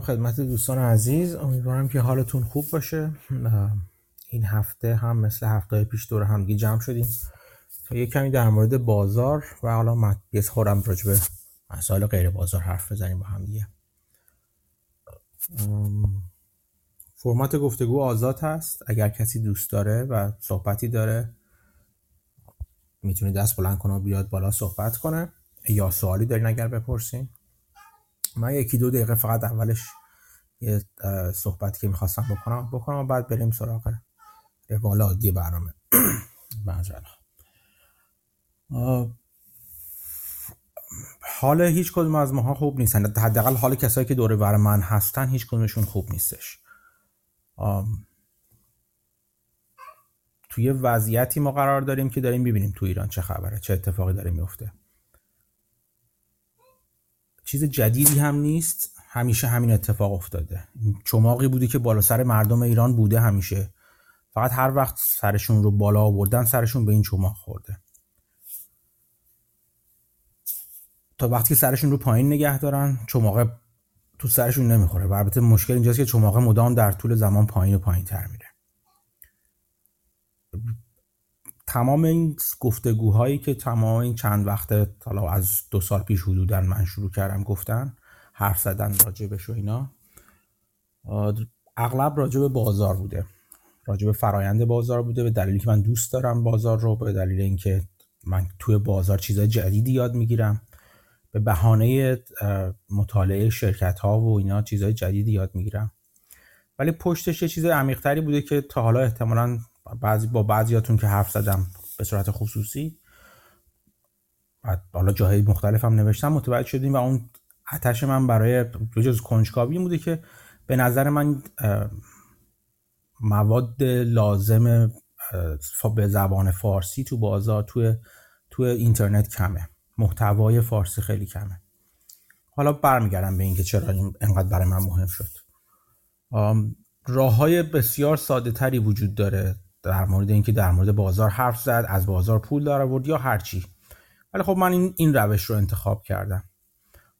سلام خدمت دوستان عزیز. امیدوارم که حالتون خوب باشه. این هفته هم مثل هفته پیش دور همگی جمع شدیم. تا یه کمی در مورد بازار و حالا یه خورم راجع به مسائل غیر بازار حرف بزنیم با هم دیگه. فرمات گفتگو آزاد هست. اگر کسی دوست داره و صحبتی داره می‌تونه دست بلند کنه و بیاد بالا صحبت کنه. یا سوالی دارین اگر بپرسین. من یکی دو دقیقه فقط اولش یه صحبتی که می‌خواستم بکنم بکنم و بعد بریم سراغ روال عادی برنامه. حال هیچ کدوم از ماها خوب نیستن. حداقل حال کسایی که دوره بر من هستن هیچ کدومشون خوب نیستش. توی وضعیتی ما قرار داریم که داریم ببینیم تو ایران چه خبره چه اتفاقی داره میفته چیز جدیدی هم نیست. همیشه همین اتفاق افتاده. چماقی بوده که بالا سر مردم ایران بوده همیشه. فقط هر وقت سرشون رو بالا آوردن سرشون به این چماق خورده. تا وقتی که سرشون رو پایین نگه دارن چماق تو سرشون نمی‌خوره و البته مشکل اینجاست که چماق مدام در طول زمان پایین و پایین تر میره. تمام این گفتگوهایی که تمام این چند وقت حالا از دو سال پیش حدودا من شروع کردم گفتن حرف زدن راجبش و اینا اغلب راجب بازار بوده. راجب فرایند بازار بوده به دلیلی که من دوست دارم بازار رو به دلیل اینکه من توی بازار چیزای جدیدی یاد می‌گیرم. به بهانه مطالعه شرکت ها و اینا چیزای جدیدی یاد می‌گیرم. ولی پشتش یه چیز عمیقتری بوده که تا حالا احتمالا بعضی با بعضیاتون که حرف زدم به صورت خصوصی. بعد حالا جاهای مختلف هم نوشتم متوجه شدیم و اون آتش من برای جز کنجکاوی بوده که به نظر من مواد لازم به زبان فارسی تو بازار تو تو اینترنت کمه. محتوای فارسی خیلی کمه. حالا برمیگردم به اینکه چرا این انقدر برای من مهم شد. راه های بسیار ساده تری وجود داره. در مورد اینکه در مورد بازار حرف زد از بازار پول داره آورد یا هرچی ولی خب من این, روش رو انتخاب کردم.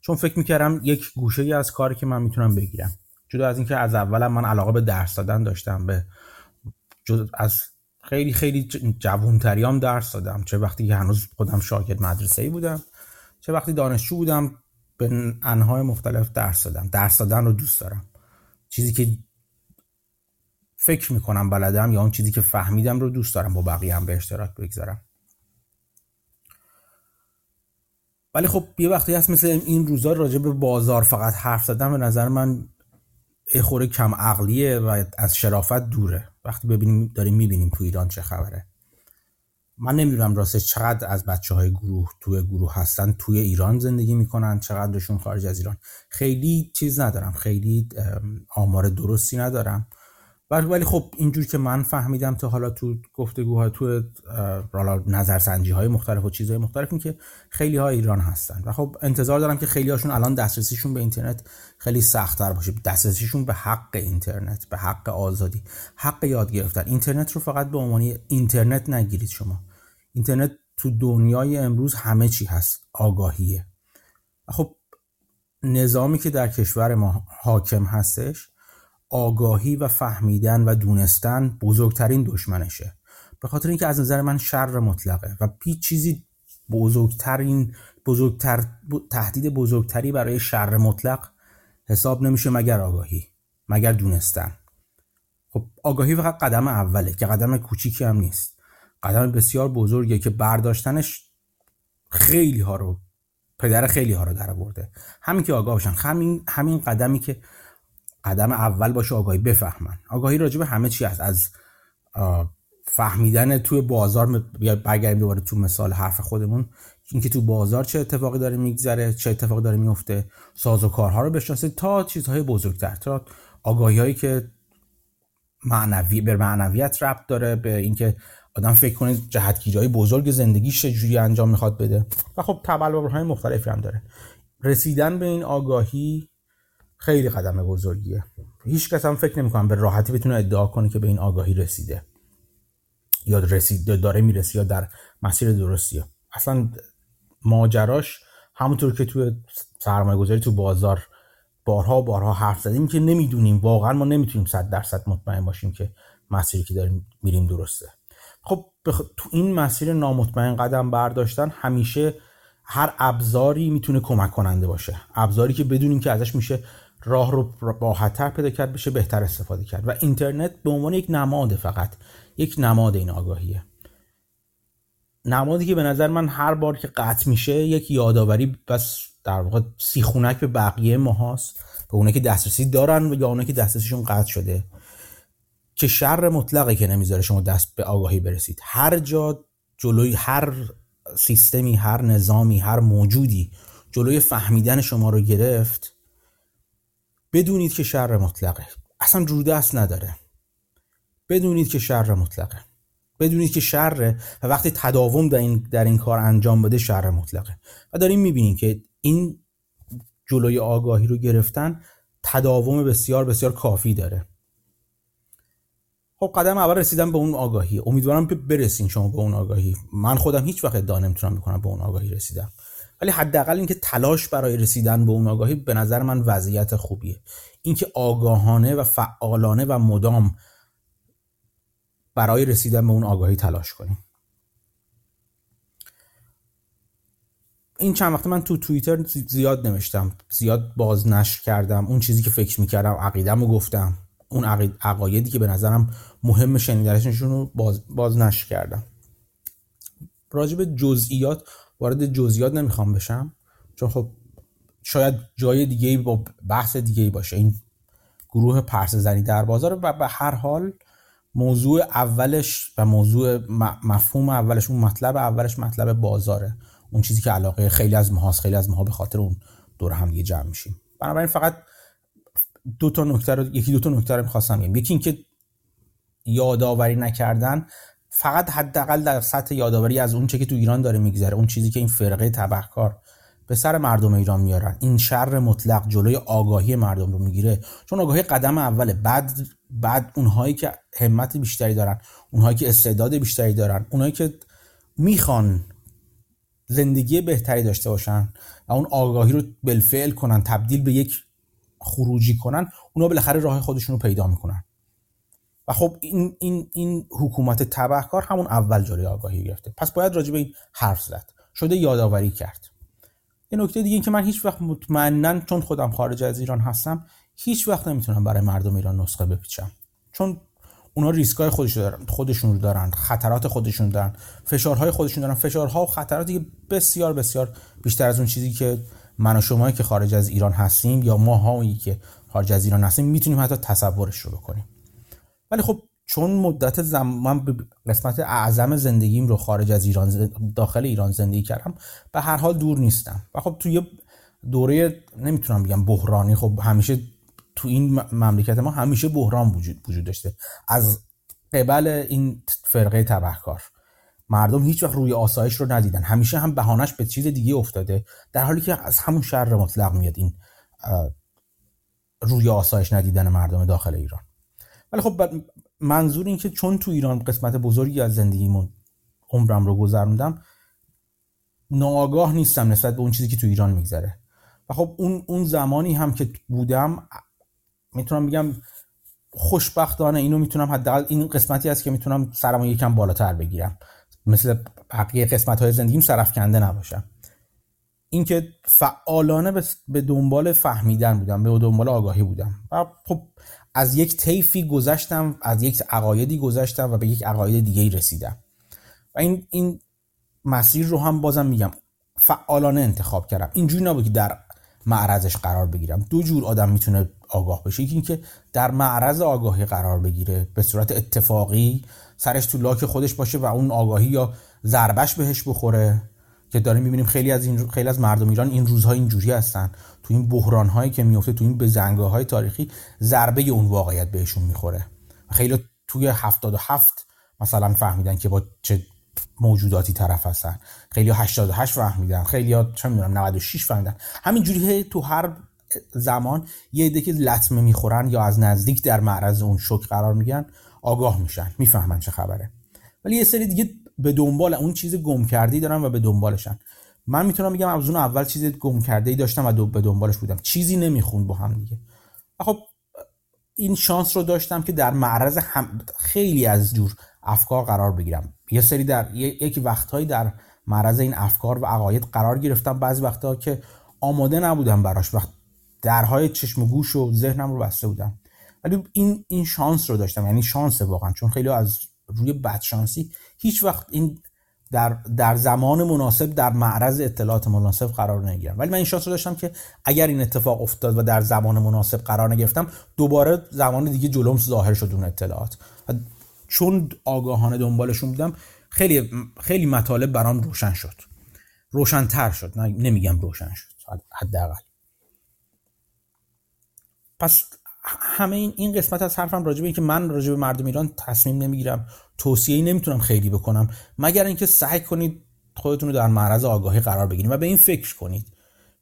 چون فکر می‌کردم یک گوشه ای از کاری که من می‌تونم بگیرم. جدا از اینکه از اولم من علاقه به درس دادن داشتم به از خیلی خیلی جوونتریام درس دادم. چه وقتی که هنوز خودم شاگرد مدرسه ای بودم چه وقتی دانشجو بودم به انهای مختلف درس دادم. درس دادن رو دوست دارم. چیزی که فکر می‌کنم بلدم یا اون چیزی که فهمیدم رو دوست دارم با بقیه هم به اشتراک بگذارم. ولی خب یه وقتی هست مثل این روزا راجع به بازار فقط حرف زدن به نظر من یه خوره کم عقلیه و از شرافت دوره. وقتی ببینیم داریم می‌بینیم تو ایران چه خبره. من نمی‌دونم راستش چقدر از بچه های گروه توی گروه هستن توی ایران زندگی می‌کنن چقدرشون خارج از ایران. خیلی چیز ندارم. خیلی آمار درستی ندارم. ولی خب اینجور که من فهمیدم تا حالا تو گفتگوها تو نظرسنجی های مختلف و چیزهای مختلف این که خیلی ها ایران هستن. و خب انتظار دارم که خیلی هاشون الان دسترسیشون به اینترنت خیلی سختتر باشه. دسترسیشون به حق اینترنت به حق آزادی حق یاد گرفتن. اینترنت رو فقط به عنوان اینترنت نگیرید شما. اینترنت تو دنیای امروز همه چی هست. آگاهیه. خب نظامی که در کشور ما حاکم هستش آگاهی و فهمیدن و دونستن بزرگترین دشمنشه. به خاطر اینکه از نظر من شر مطلقه و هیچ چیزی بزرگترین بزرگتر تهدید بزرگتری برای شر مطلق حساب نمیشه مگر آگاهی مگر دونستن. خب آگاهی فقط قدم اوله که قدم کوچیکی هم نیست. قدم بسیار بزرگه که برداشتنش خیلی ها رو پدر خیلی ها رو در آورده. همین که آگاه باشن. همین همین قدمی که قدم اول باشه آگاهی بفهمن. آگاهی راجع به همه چی هست. از فهمیدن توی بازار برگردیم دوباره تو مثال حرف خودمون. اینکه تو بازار چه اتفاقی داره میگذره چه اتفاقی داره میفته ساز و کارها رو بشناسه تا چیزهای بزرگتر تا آگاهی هایی که معنوی به معنویت ربط داره به اینکه آدم فکر کنه جهتگیری بزرگ زندگیش چجوری انجام می‌خواد بده. و خب های مختلفی هم داره. رسیدن به این آگاهی خیلی قدم بزرگیه. هیچ کس هم فکر نمی‌کنم به راحتی بتونه ادعا کنه که به این آگاهی رسیده. یا رسید داره می‌رسه یا در مسیر درستیه. اصلا ماجراش همونطور که توی سرمایه گذاری تو بازار بارها بارها حرف زدیم که نمی‌دونیم. واقعا ما نمی‌تونیم صد درصد مطمئن باشیم که مسیری که داریم میریم درسته. خب تو این مسیر نامطمئن قدم برداشتن همیشه هر ابزاری می‌تونه کمک کننده باشه. ابزاری که بدونیم که ازش میشه راه رو راحتتر پیدا کرد بشه بهتر استفاده کرد. و اینترنت به عنوان یک نماده فقط یک نماد این آگاهیه. نمادی که به نظر من هر بار که قطع میشه یک یادآوری بس در واقع سیخونک به بقیه ماهاست. به اونه که دسترسی دارن و یا اونه که دسترسیشون قطع شده. که شر مطلقه که نمی‌ذاره شما دست به آگاهی برسید. هر جا جلوی هر سیستمی هر نظامی هر موجودی جلوی فهمیدن شما رو گرفت بدونید که شر مطلقه. اصلا رو دست نداره. بدونید که شر مطلقه. بدونید که شره و وقتی تداوم در این, در این کار انجام بده شر مطلقه. و داریم می‌بینیم که این جلوی آگاهی رو گرفتن تداوم بسیار بسیار کافی داره. خب قدم اول رسیدن به اون آگاهی. امیدوارم برسین شما به اون آگاهی. من خودم هیچ وقت ادعا نمی‌تونم بکنم به اون آگاهی رسیدم. ولی حداقل اینکه تلاش برای رسیدن به اون آگاهی به نظر من وضعیت خوبیه. اینکه آگاهانه و فعالانه و مدام برای رسیدن به اون آگاهی تلاش کنیم. این چند وقت من تو توییتر زیاد نوشتم زیاد بازنشر کردم اون چیزی که فکر می‌کردم عقیدم رو گفتم اون عقایدی که به نظرم مهم شنیدنشون رو باز, بازنشر کردم. راجب جزئیات وارد جزئیات نمی‌خوام بشم چون خب شاید جای دیگه با بحث دیگه باشه. این گروه پرس زنی در بازار و به هر حال موضوع اولش و موضوع مفهوم اولش اون مطلب اولش مطلب بازاره. اون چیزی که علاقه خیلی از ماهاست خیلی از ماها به خاطر اون دور هم دیگه جمع میشیم. بنابراین فقط دو تا نکته رو یکی دو تا نکته رو می‌خواستم یکی اینکه یادآوری نکردن فقط حداقل در سطح یادآوری از اون چه که تو ایران داره میگذره اون چیزی که این فرقه تبهکار به سر مردم ایران میارن. این شر مطلق جلوی آگاهی مردم رو می‌گیره. چون آگاهی قدم اوله. بعد بعد اونهایی که همت بیشتری دارن اونهایی که استعداد بیشتری دارن اونهایی که می‌خوان زندگی بهتری داشته باشن و اون آگاهی رو بالفعل کنن تبدیل به یک خروجی کنن اونا بالاخره راه خودشون رو پیدا می‌کنن. و خب این این این حکومت تبهکار همون اول جلوی آگاهی گرفته. پس باید راجع به این حرف زد. شده یادآوری کرد. یه نکته دیگه این که من هیچ وقت مطمئنا چون خودم خارج از ایران هستم هیچ وقت نمی‌تونم برای مردم ایران نسخه بپیچم. چون اونا ریسکای خودشون دارن خودشون دارن خطرات خودشون دارن فشارهای خودشون دارن. فشارها و خطراتی که بسیار بسیار بیشتر از اون چیزی که من و شما که خارج از ایران هستیم یا ما هایی که خارج از ایران هستیم می‌تونیم حتی تصورش رو بکنیم. ولی خب چون مدت زمان به قسمت اعظم زندگیم رو خارج از ایران داخل ایران زندگی کردم به هر حال دور نیستم. و خب توی دوره نمی‌تونم بگم بحرانی خب همیشه تو این مملکت ما همیشه بحران وجود وجود داشته. از قبل این فرقه تبهکار مردم هیچ وقت روی آسایش رو ندیدن. همیشه هم بهانش به چیز دیگه افتاده در حالی که از همون شر مطلق میاد این روی آسایش ندیدن مردم داخل ایران. ولی خب منظور این که چون تو ایران قسمت بزرگی از زندگیمون عمرم رو گذروندم ناآگاه نیستم نسبت به اون چیزی که تو ایران میگذره. و خب اون اون زمانی هم که بودم می‌تونم بگم خوشبختانه اینو می‌تونم حداقل این قسمتی هست که می‌تونم سرمو یکم بالاتر بگیرم. مثل بقیه قسمت های زندگیم سرفکنده نباشم. اینکه فعالانه به دنبال فهمیدن بودم به دنبال آگاهی بودم. و خب از یک طیفی گذشتم از یک عقایدی گذشتم و به یک عقاید دیگه رسیدم. و این این مسیر رو هم بازم میگم فعالانه انتخاب کردم. اینجوری نبود که در معرضش قرار بگیرم. دو جور آدم می‌تونه آگاه بشه. یکی اینکه در معرض آگاهی قرار بگیره. به صورت اتفاقی سرش تو لاک خودش باشه و اون آگاهی یا ضربش بهش بخوره. که داریم می‌بینیم خیلی از این خیلی از مردم ایران این روزها اینجوری هستن. تو این بحران هایی که میفته تو این بزنگاه های تاریخی ضربه اون واقعیت بهشون می‌خوره. خیلی توی 77 مثلا فهمیدن که با چه موجوداتی طرف هستن. خیلی 88 فهمیدن. خیلی چه می‌دونم 96 فهمیدن. همینجوری تو هر زمان یه عده که لطمه می‌خورن یا از نزدیک در معرض اون شوک قرار میگن آگاه میشن. می‌فهمن چه خبره. ولی یه سری دیگه به دنبال اون چیز گم کردی دارن و به دنبالشن. من می‌تونم بگم از اون اول چیز گم کرده ای داشتم و دو به دنبالش بودم. چیزی نمی‌خوند با هم دیگه. خب این شانس رو داشتم که در معرض هم خیلی از جور افکار قرار بگیرم. یه سری در یکی وقتهایی در معرض این افکار و عقاید قرار گرفتم. بعضی وقتها که آماده نبودم براش وقت درهای چشم و گوش و ذهنم رو بسته بودم. ولی این این شانس رو داشتم. یعنی شانس واقعا. چون خیلی از روی بدشانسی. هیچ وقت این در, در زمان مناسب در معرض اطلاعات مناسب قرار نگیرم. ولی من این شانس رو داشتم که اگر این اتفاق افتاد و در زمان مناسب قرار نگرفتم دوباره زمان دیگه جلوم ظاهر شد اون اطلاعات. و چون آگاهانه دنبالشون بودم خیلی خیلی مطالب برام روشن شد. روشنتر شد. نمیگم روشن شد. حداقل. پس همه این این قسمت از حرفم راجبه این که من راجبه مردم ایران تصمیم نمی‌گیرم توصیه نمی‌تونم خیلی بکنم مگر اینکه سعی کنید خودتون رو در معرض آگاهی قرار بگیرید و به این فکر کنید.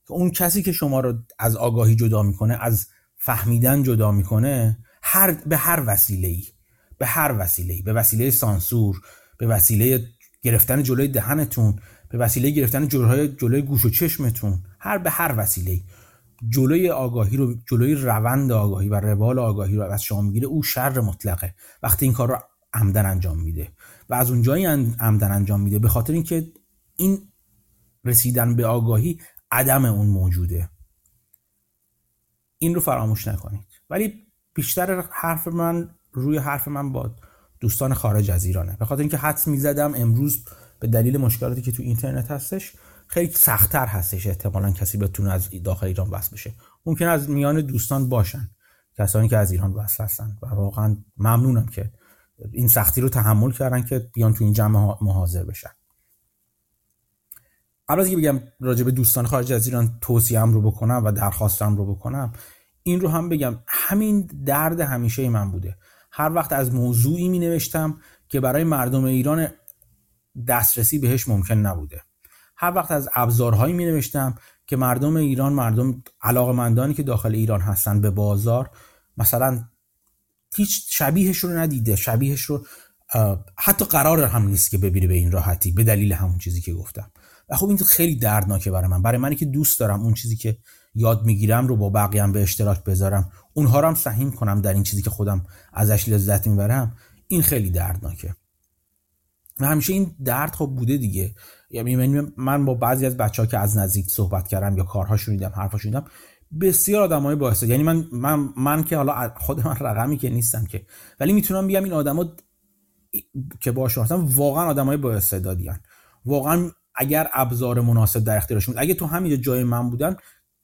که اون کسی که شما رو از آگاهی جدا می‌کنه از فهمیدن جدا می‌کنه هر به هر وسیله ای به هر وسیله ای به وسیله سانسور به وسیله گرفتن جلوی دهنتون به وسیله گرفتن جلوی جلوی گوش و چشمتون هر به هر وسیله ای جلوی آگاهی رو جلوی روند آگاهی و روال آگاهی رو از شما می‌گیره او شر مطلقه. وقتی این کار رو عمدن انجام میده و از اونجایی عمدن انجام میده به خاطر اینکه این رسیدن به آگاهی عدم اون موجوده. این رو فراموش نکنید. ولی بیشتر حرف من روی حرف من با دوستان خارج از ایرانه. به خاطر اینکه حدس می‌زدم امروز به دلیل مشکلاتی که تو اینترنت هستش خیلی سختتر هستش احتمالا کسی بتونه از داخل ایران وصل بشه. ممکن از میان دوستان باشن کسانی که از ایران وصل هستن. و واقعا ممنونم که این سختی رو تحمل کردن که بیان تو این جمع محاضر بشن. قبل از بگم راجع به دوستان خارج از ایران توصیهم رو بکنم و درخواستم رو بکنم این رو هم بگم. همین درد همیشه من بوده. هر وقت از موضوعی می نوشتم که برای مردم ایران دسترسی بهش ممکن نبوده. هر وقت از ابزارهایی می نوشتم که مردم ایران مردم علاقمندانی که داخل ایران هستن به بازار مثلا هیچ شبیهش رو ندیده شبیهش رو حتی قرار هم نیست که ببینه به این راحتی به دلیل همون چیزی که گفتم. و خب این خیلی دردناکه برای من. برای منی که دوست دارم اون چیزی که یاد می‌گیرم رو با بقیه هم به اشتراک بذارم اونها رو هم سهیم کنم در این چیزی که خودم ازش لذت می‌برم این خیلی دردناکه. و همیشه این درد خب بوده دیگه. یعنی من با بعضی از بچه ها که از نزدیک صحبت کردم یا کارها شنیدم حرفا شنیدم بسیار آدمای باعث یعنی من من من که حالا خود من رقمی که نیستم که. ولی می‌تونم بگم این آدما که باهاش هستم واقعا آدمای با واقعا اگر ابزار مناسب در اختیارشون اگه تو همین جای من بودن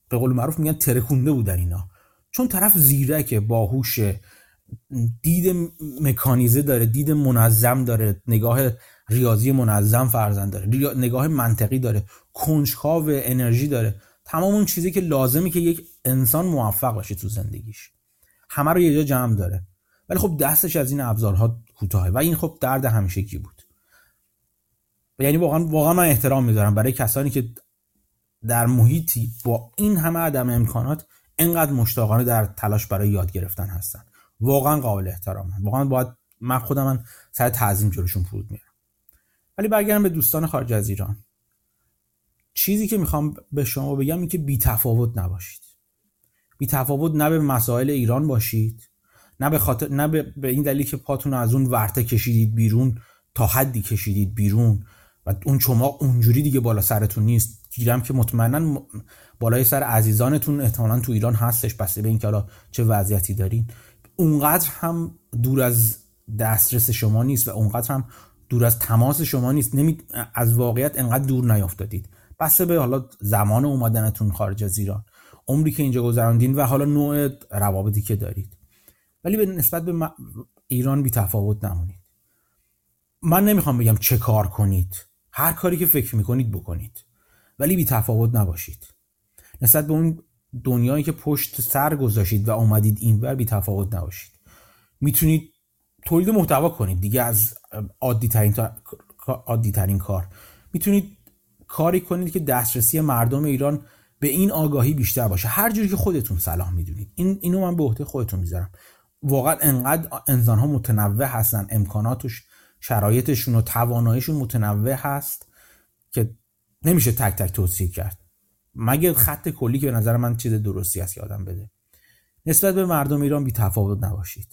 به قول معروف میگن ترکونده بودن اینا. چون طرف زیرکه باهوش دید مکانیزه داره دید منظم داره نگاه ریاضی منظم فرزند داره. نگاه منطقی داره. کنجکاو انرژی داره. تمام اون چیزی که لازمی که یک انسان موفق باشه تو زندگیش. همه رو یه جا جمع داره. ولی خب دستش از این ابزارها کوتاهه. و این خب درد همیشگی بود؟ یعنی واقعا واقعا من احترام می‌ذارم برای کسانی که در محیطی با این همه عدم امکانات انقدر مشتاقانه در تلاش برای یاد گرفتن هستن. واقعا قابل احترام واقعا باید من خودم من سر تعظیم جلوشون فرود میارم. ولی برگردم به دوستان خارج از ایران. چیزی که می‌خوام به شما بگم این که بی تفاوت نباشید. بی تفاوت نه به مسائل ایران باشید نه به خاطر نه به, این دلیل که پاتون از اون ورته کشیدید بیرون تا حدی کشیدید بیرون و اون شما اونجوری دیگه بالا سرتون نیست. گیرم که مطمئنا بالای سر عزیزانتون احتمالا تو ایران هستش. بسته به اینکه حالا چه وضعیتی دارین. اونقدر هم دور از دسترس شما نیست و اونقدر هم دور از تماس شما نیست. نمی... از واقعیت انقدر دور نیافتادید. بسته به حالا زمان اومدنتون خارج از ایران. عمری که اینجا گذراندین و حالا نوع روابطی که دارید. ولی به نسبت به ایران بی تفاوت نمونید. من نمی‌خوام بگم چه کار کنید. هر کاری که فکر می‌کنید بکنید. ولی بی تفاوت نباشید. نسبت به اون دنیایی که پشت سر گذاشتید و اومدید اینور بی تفاوت نباشید. می‌تونید تولید محتوا کنید. دیگه از عادی ترین, عادی ترین کار. می‌تونید کاری کنید که دسترسی مردم ایران به این آگاهی بیشتر باشه. هر جوری که خودتون صلاح می‌دونید. این اینو من به عهده خودتون می‌ذارم. واقعا انقدر انسان ها متنوع هستن امکاناتش شرایطشون و تواناییشون متنوع هست که نمیشه تک تک توصیه کرد. مگه خط کلی که به نظر من چیز درستی است یادم بده. نسبت به مردم ایران بی تفاوت نباشید.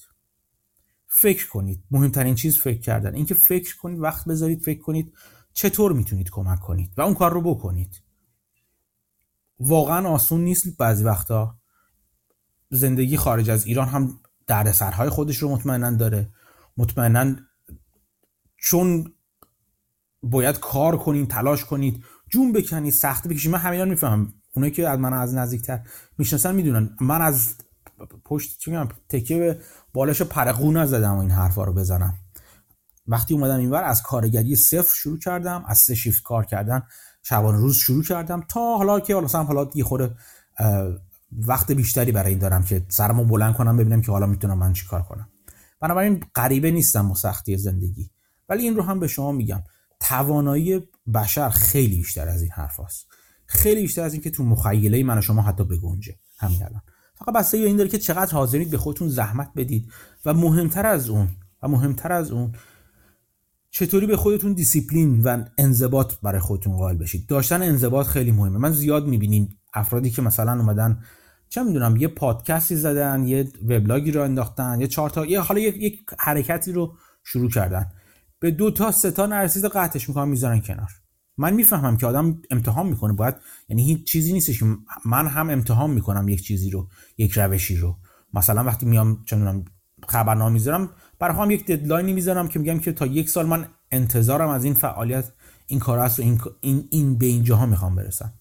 فکر کنید. مهمترین چیز فکر کردن. اینکه فکر کنید وقت بذارید فکر کنید چطور می‌تونید کمک کنید و اون کار رو بکنید. واقعا آسون نیست بعضی وقتا. زندگی خارج از ایران هم دردسرهای خودش رو مطمئنا داره. مطمئنا چون باید کار کنید تلاش کنید جون بکنید سخت بکشید. من همینا می‌فهمم. اونایی که از من از نزدیکتر می‌شناسن می‌دونن. من از پشت چی میگم تکیه به بالش پرقو نزدم و این حرفا رو بزنم. وقتی اومدم اینور از کارگری صفر شروع کردم از سه شیفت کار کردن شبان روز شروع کردم تا حالا که حالا هم حالا یه خورده وقت بیشتری برای این دارم که سرمو بلند کنم ببینم که حالا می‌تونم من چی کار کنم. بنابراین غریبه نیستم با سختی زندگی. ولی این رو هم به شما میگم توانایی بشر خیلی بیشتر از این حرف هست. خیلی بیشتر از این که تو مخیله من و شما حتی بگنجه همین الان. فقط بسته این داره که چقدر حاضرید به خودتون زحمت بدید. و مهمتر از اون و مهمتر از اون چطوری به خودتون دیسیپلین و انضباط برای خودتون قائل بشید. داشتن انضباط خیلی مهمه. من زیاد می‌بینیم افرادی که مثلا اومدن چه می‌دونم یه پادکستی زدن یه وبلاگی رو انداختن یه چهار تا یه حالا یک حرکتی رو شروع کردن. به دو تا سه تا نرسید قطعش می‌کنن می‌ذارن کنار. من می‌فهمم که آدم امتحان می‌کنه. باید یعنی هیچ چیزی نیستش که من هم امتحان می‌کنم یک چیزی رو یک روشی رو. مثلا وقتی میام چه خبرنامه می‌ذارم برای هم یک ددلاینی می‌ذارم که میگم که تا یک سال من انتظارم از این فعالیت این کار است و این این, این به اینجاها می‌خوام برسم.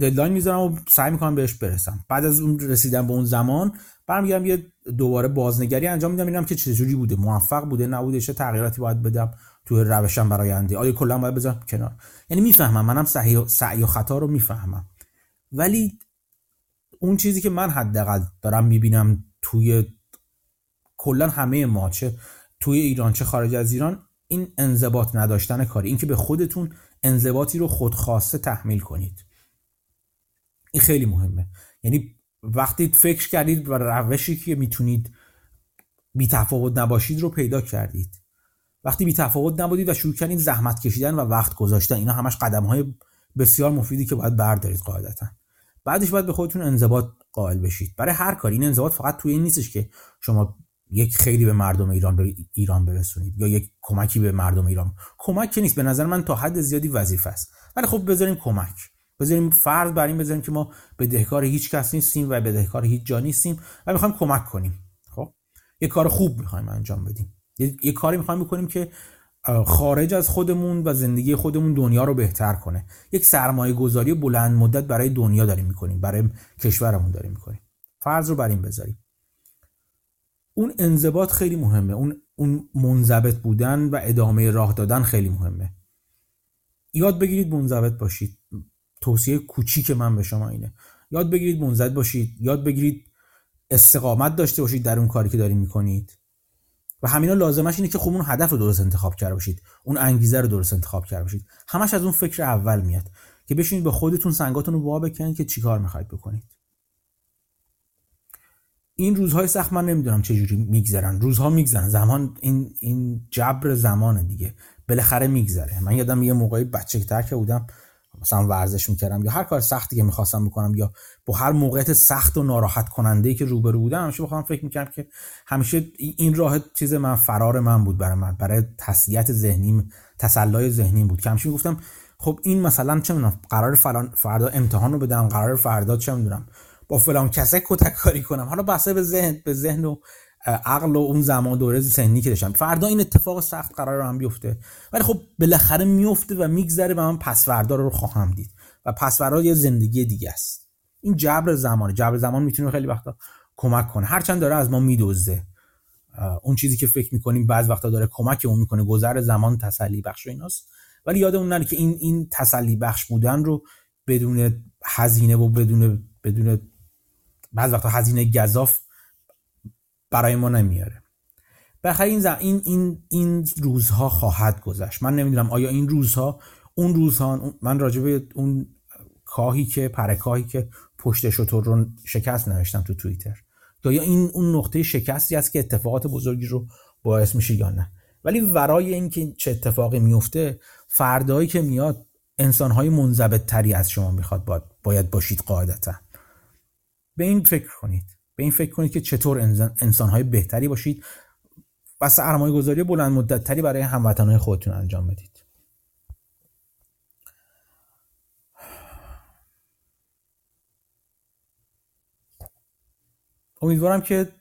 ددلاین می‌ذارم و سعی می‌کنم بهش برسم. بعد از اون رسیدن به اون زمان برمیگردم یه دوباره بازنگری انجام میدم ببینم که چجوری بوده موفق بوده نبوده چه تغییراتی باید بدم. تو روشم برای آینده. آیا کلا باید بذارم کنار؟ یعنی می‌فهمم منم سعی و خطا رو می‌فهمم. ولی اون چیزی که من حداقل دارم می‌بینم توی کلا همه ما چه توی ایران چه خارج از ایران این انضباط نداشتن کاری. اینکه به خودتون انضباطی رو خودخواسته تحمیل کنید. این خیلی مهمه. یعنی وقتی فکر کردید و روشی که می‌تونید بی تفاوت نباشید رو پیدا کردید. وقتی بی تفاوت نبودید و شروع کردید زحمت کشیدن و وقت گذاشتن. اینا همش قدم های بسیار مفیدی که باید بردارید قاعدتا. بعدش باید به خودتون انضباط قائل بشید. برای هر کاری. این انضباط فقط توی این نیستش که شما یک خیلی به مردم ایران بر ایران برسونید یا یک کمکی به مردم ایران. کمک که نیست. به نظر من تا حد زیادی وظیفه است. ولی خب بذاریم کمک. بذاریم فرض بر این بذاریم که ما بدهکار هیچ کس نیستیم و بدهکار هیچ جا نیستیم و می‌خوایم کمک کنیم. خب؟ یه کار خوب می‌خوایم انجام بدیم. یه, کاری می‌خوایم بکنیم که خارج از خودمون و زندگی خودمون دنیا رو بهتر کنه. یک سرمایه گذاری بلند مدت برای دنیا داریم می‌کنیم برای کشورمون داریم می‌کنیم. فرض رو بر این بذاریم. اون انضباط خیلی مهمه. اون اون منضبط بودن و ادامه راه دادن خیلی مهمه. یاد بگیرید منضبط باشید. توصیه کوچیک من به شما اینه. یاد بگیرید منضبط باشید. یاد بگیرید استقامت داشته باشید در اون کاری که دارین می‌کنید. و همینا لازمش اینه که خب اون هدف رو درست انتخاب کرده باشید. اون انگیزه رو درست انتخاب کرده باشید. همش از اون فکر اول میاد که بشینید به خودتون سنگاتون رو وا بکنید که چیکار می‌خواید بکنید. این روزهای سخت من نمی‌دونم چه جوری میگذرن. روزها میگذرن. زمان این این جبر زمان دیگه. بالاخره میگذره. من یادم یه موقعی بچه تر که بودم مثلا ورزش می‌کردم یا هر کار سختی که می‌خواستم بکنم یا با هر موقعیت سخت و ناراحت کننده که روبرو بودم همیشه بخوام فکر می‌کردم که همیشه این راه چیز من فرار من بود برای من برای تسلیت ذهنیم تسلای ذهنیم بود که همیشه می‌گفتم خب این مثلا چه می‌دونم قرار فردا امتحان رو بدم قرار فردا چه می‌دونم با فلان کسه کتک کاری کنم. حالا بحثه به ذهن به ذهن و عقل و اون زمان دوره سنی که داشتم. فردا این اتفاق سخت قرار هم بیفته. ولی خب بالاخره میفته و میگذره و من پس فردا رو خواهم دید. و پس فردا یه زندگی دیگه است. این جبر زمانه. جبر زمان می‌تونه خیلی وقتا کمک کنه. هرچند داره از ما میدوزه اون چیزی که فکر می‌کنیم بعض وقتا داره کمک اون می‌کنه. گذر زمان تسلی بخش و ایناست. ولی یادمون نره که این این تسلی بخش بودن رو بدون هزینه و بدون بدون بعض وقتا هزینه گذاف برای ما نمیاره. بخیر این, این این این روزها خواهد گذشت. من نمی‌دونم آیا این روزها اون روزها من راجع به اون کاهی که پرکاهی که پشت شطور رو شکست نوشتم تو توییتر. یا این اون نقطه شکستی است که اتفاقات بزرگی رو باعث میشه یا نه. ولی ورای اینکه چه اتفاقی میفته فردایی که میاد انسانهای منضبط تری از شما می‌خواد باید باشید قاعدتا. به این فکر کنید. به این فکر کنید که چطور انسانهای بهتری باشید و سرمایه گذاری بلند مدت تری برای هموطنهای خودتون انجام بدید. امیدوارم که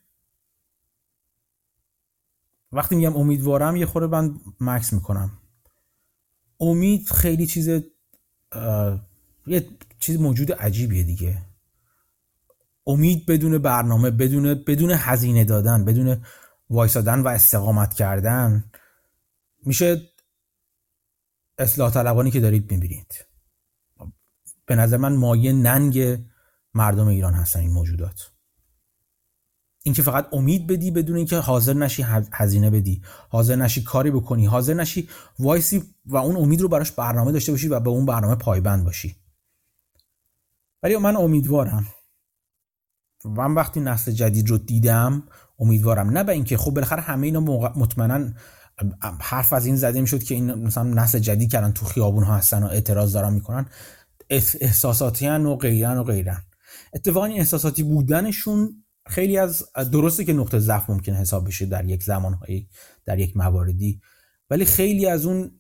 وقتی میگم امیدوارم یه خورده من مکس می‌کنم. امید خیلی چیز یه چیز موجود عجیبیه دیگه. امید بدون برنامه بدون بدون هزینه دادن بدون وایسادن و استقامت کردن میشه اصلاح طلبانی که دارید می‌بینید. به نظر من مایه ننگ مردم ایران هستن این موجودات. اینکه فقط امید بدی بدون اینکه حاضر نشی هزینه بدی. حاضر نشی کاری بکنی. حاضر نشی وایسی و اون امید رو براش برنامه داشته باشی و به اون برنامه پایبند باشی. ولی من امیدوارم. من وقتی نسل جدید رو دیدم امیدوارم. نه به اینکه خب بالاخره همه اینا مطمئنا حرف از این زده می‌شد که این مثلا نسل جدید کردن تو خیابون ها هستن و اعتراض دارن می‌کنن احساساتی و غیرن و غیرن. اتفاقا این احساساتی بودنشون خیلی از درسته که نقطه ضعف ممکن حساب بشه در یک زمانهایی در یک مواردی ولی خیلی از اون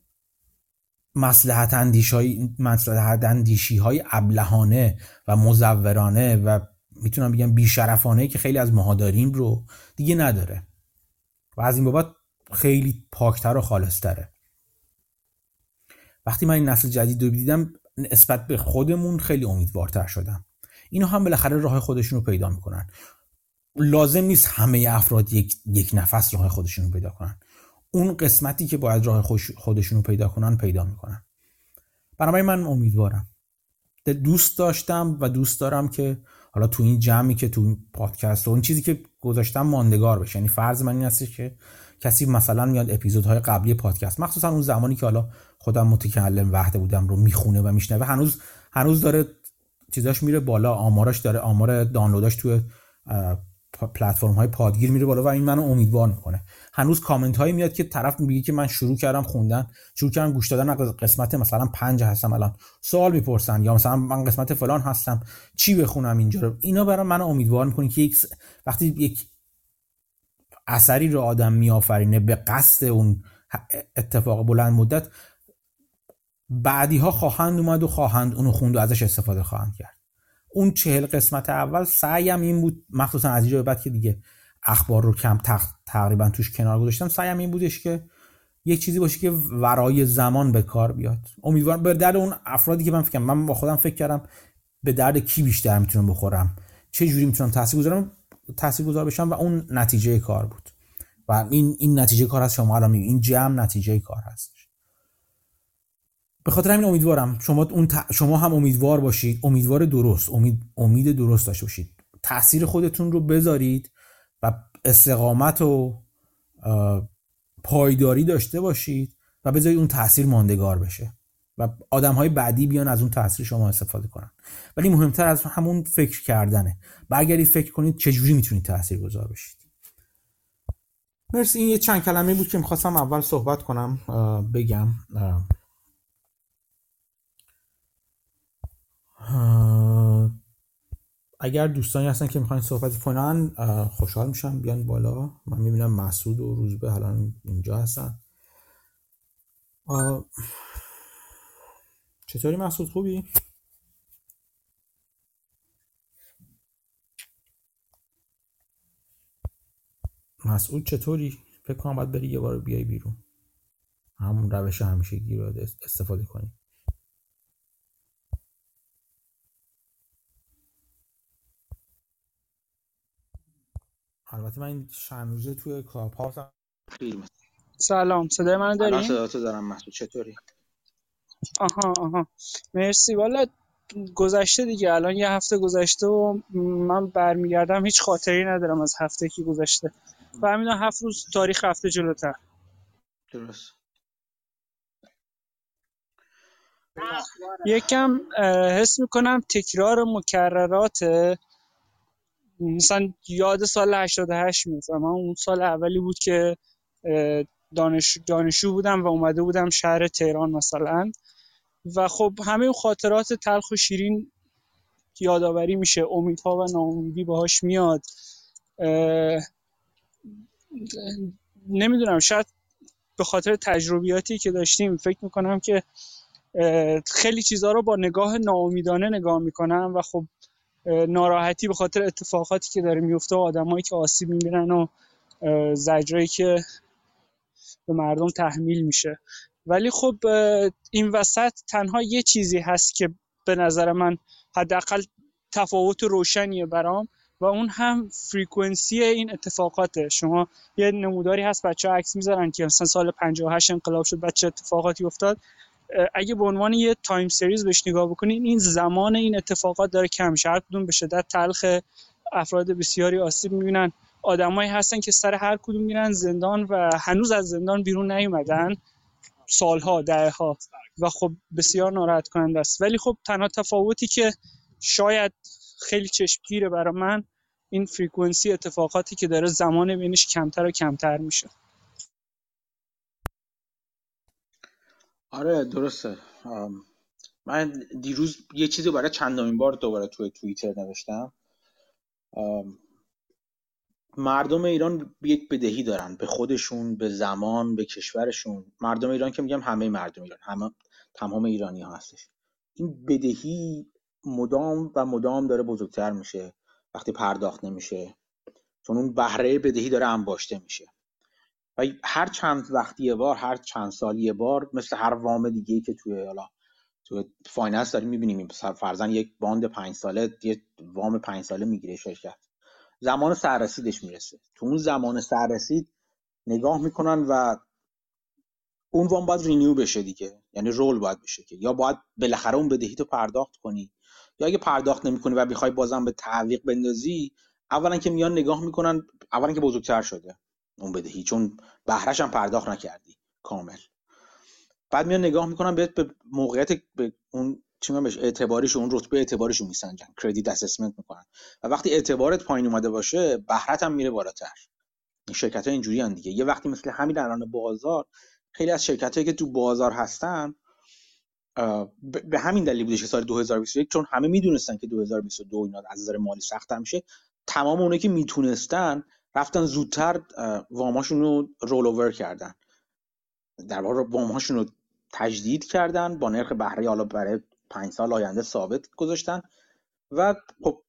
مسلحت اندیش های مسلحت اندیشی های ابلهانه و مزورانه و می‌تونم بگم بیشرفانه که خیلی از مهادارین رو دیگه نداره. و از این بابت خیلی پاکتر و خالصتره. وقتی من این نسل جدید رو دیدم نسبت به خودمون خیلی امیدوارتر شدم. اینا هم بالاخره راه خودشون رو پیدا می‌کنن. لازم نیست همه افراد یک, یک نفس راه خودشون رو پیدا کنن. اون قسمتی که باید راه خودشون رو پیدا کنن پیدا می‌کنن. بنابراین من امیدوارم. دوست داشتم و دوست دارم که حالا تو این جمعی که تو این پادکست و اون چیزی که گذاشتم ماندگار بشه. یعنی فرض من این هستش که کسی مثلا میاد اپیزودهای قبلی پادکست مخصوصا اون زمانی که حالا خودم متکلم وحده بودم رو می‌خونه و میشنوه هنوز هنوز داره چیزاش میره بالا آمارش داره آمار دانلوداش تو پلتفرم های پادگیر میره بالا و این منو امیدوار می‌کنه. هنوز کامنت هایی میاد که طرف میگه که من شروع کردم خوندن شروع کردم گوش دادن قسمت مثلا پنج هستم الان. سوال می‌پرسن یا مثلا من قسمت فلان هستم چی بخونم اینجا رو؟ اینا برای من امیدوار می‌کنه که یک وقتی یک اثری رو آدم میآفرینه به قصد اون اتفاق بلند مدت بعدی ها خواهند اومد و خواهند اونو خوند و ازش استفاده خواهند کرد. اون چهل قسمت اول سعیم این بود مخصوصا از اینجا بعد که دیگه اخبار رو کم تقریبا توش کنار گذاشتم سعیم این بودش که یک چیزی باشه که ورای زمان به کار بیاد. امیدوارم به درد اون افرادی که من فکر من با خودم فکر کردم به درد کی بیشتر می‌تونم بخورم چه جوری می‌تونم تاثیر گذارم تاثیر گذار بشم و اون نتیجه کار بود. و این این نتیجه کار هست شما الان این جمع نتیجه کار هست به خاطر همین امیدوارم شما اون شما هم امیدوار باشید. امیدوار درست. امید امید درست داشته باشید. تاثیر خودتون رو بذارید و استقامت و پایداری داشته باشید و بذارید اون تاثیر ماندگار بشه و آدم های بعدی بیان از اون تاثیر شما استفاده کنن. ولی مهمتر از همون فکر کردنه. برگردید فکر کنید چجوری می‌تونید تاثیر گذار بشید. مرسی. این یه چند کلمه بود که می‌خواستم اول صحبت کنم بگم. اگر دوستانی هستن که می‌خواین صحبت کنن خوشحال میشم. بیان بالا. من می‌بینم مسعود و روزبه الان اینجا هستن. چطوری مسعود؟ خوبی؟ مسعود چطوری؟ فکر کنم باید بری یه بار بیای بیرون. همون روش همیشه رو استفاده کنی. البته من این چند روزه توی کلاپ سلام صدای منو داری؟ الان صداتو دارم محسود چطوری؟ آها آها. مرسی. والا گذشته دیگه الان یه هفته گذشته و من برمیگردم هیچ خاطری ندارم از هفته که گذشته. و همین هفت روز تاریخ هفته جلوتر. درست. یکم حس می‌کنم تکرار مکررات مثلا یاد سال 88 میفتم من اون سال اولی بود که دانش دانشجو بودم و اومده بودم شهر تهران مثلا. و خب همه اون خاطرات تلخ و شیرین یادآوری میشه. امیدها و ناامیدی باهاش میاد. نمی‌دونم شاید به خاطر تجربیاتی که داشتیم فکر می‌کنم که خیلی چیزها رو با نگاه ناامیدانه نگاه می‌کنم و خب ناراحتی به خاطر اتفاقاتی که داره میفته و آدمایی که آسیب می‌بینن و زجرایی که به مردم تحمیل میشه. ولی خب این وسط تنها یه چیزی هست که به نظر من حداقل تفاوت روشنیه برام و اون هم frequency این اتفاقاته. شما یه نموداری هست بچه ها عکس می‌ذارن که مثلا سال 58 انقلاب شد بچه اتفاقاتی افتاد. اگه به عنوان یه time series بهش نگاه بکنین این زمان این اتفاقات داره کم میشه. هر کدوم به شدت تلخ افراد بسیاری آسیب می‌بینن. آدمایی هستن که سر هر کدوم میرن زندان و هنوز از زندان بیرون نیومدن. سالها دهها و خب بسیار ناراحت کننده است. ولی خب تنها تفاوتی که شاید خیلی چشمگیره برای من این فریکونسی اتفاقاتی که داره زمان بینش کمتر و کمتر میشه. آره درسته. من دیروز یه چیزی برای چندمین بار دوباره توی توییتر نوشتم. مردم ایران یک بدهی دارن. به خودشون به زمان به کشورشون. مردم ایران که میگم همه مردم ایران همه تمام ایرانی ها هستش. این بدهی مدام و مدام داره بزرگتر میشه. وقتی پرداخت نمیشه. چون اون بهره بدهی داره انباشته میشه. و هر چند وقتی یه بار هر چند سال یه بار مثل هر وام دیگه که توی حالا توی finance داریم می‌بینیم فرضا یک bond پنج ساله یه وام پنج ساله می‌گیره شرکت. زمان سررسیدش می‌رسه. تو اون زمان سررسید نگاه می‌کنن و اون وام باید renew بشه دیگه. یعنی roll باید بشه که. یا باید بالاخره اون بدهی تو پرداخت کنی. یا اگه پرداخت نمی‌کنی و می‌خوای بازم به تعویق بندازی اولا که میان نگاه می‌کنن اولا که بزرگتر شده. اون بدهی چون بهرش هم پرداخت نکردی. کامل. بعد میان نگاه می‌کنن به موقعیت به اون چی بهش اعتباریش اون رتبه اعتباریشو میسنجن. کردیت اسسمنت می‌کنن. و وقتی اعتبارت پایین اومده باشه بهرت هم میره بالاتر. شرکت ها اینجوری هم دیگه. یه وقتی مثل همین الان بازار خیلی از شرکت هایی که تو بازار هستن به همین دلیل بودش که سال 2021 چون همه می‌دونستن که 2022 اینا از نظر مالی سختتر میشه. تمام اونایی که می‌تونستن رفتن زودتر واماشون رو رول اوور کردن. در واقع وامهاشون رو تجدید کردن با نرخ بهره حالا برای پنج سال آینده ثابت گذاشتن و خب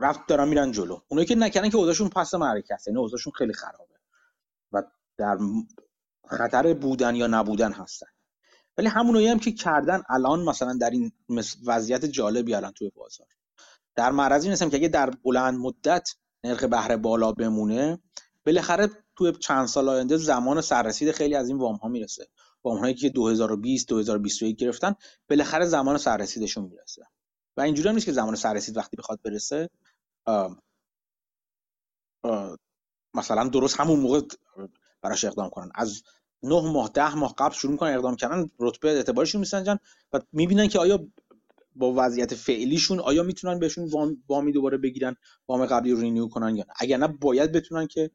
رفت دارن میرن جلو. اونایی که نکردن که اوضاعشون پس معرکه است یعنی اوضاعشون خیلی خرابه و در خطر بودن یا نبودن هستن. ولی همونایی هم که کردن الان مثلا در این وضعیت جالبی الان توی بازار. در معرضی نیستم که اگه در بلند مدت نرخ بهره بالا بمونه بالاخره توی چند سال آینده زمان سررسید خیلی از این وام ها می‌رسه وام هایی که 2020 2021 گرفتن بالاخره زمان سررسیدشون می‌رسه. و اینجوری هم نیست که زمان سررسید وقتی بخواد برسه. آه مثلا درست همون موقع براش اقدام کنن. از نه ماه ده ماه قبل شروع می‌کنن اقدام کردن رتبه اعتبارشون میسنجن و می‌بینن که آیا با وضعیت فعلیشون آیا می‌تونن بهشون وامی دوباره بگیرن وام قبلی رو رینیو کنن یا نه؟ اگر نه باید بتونن که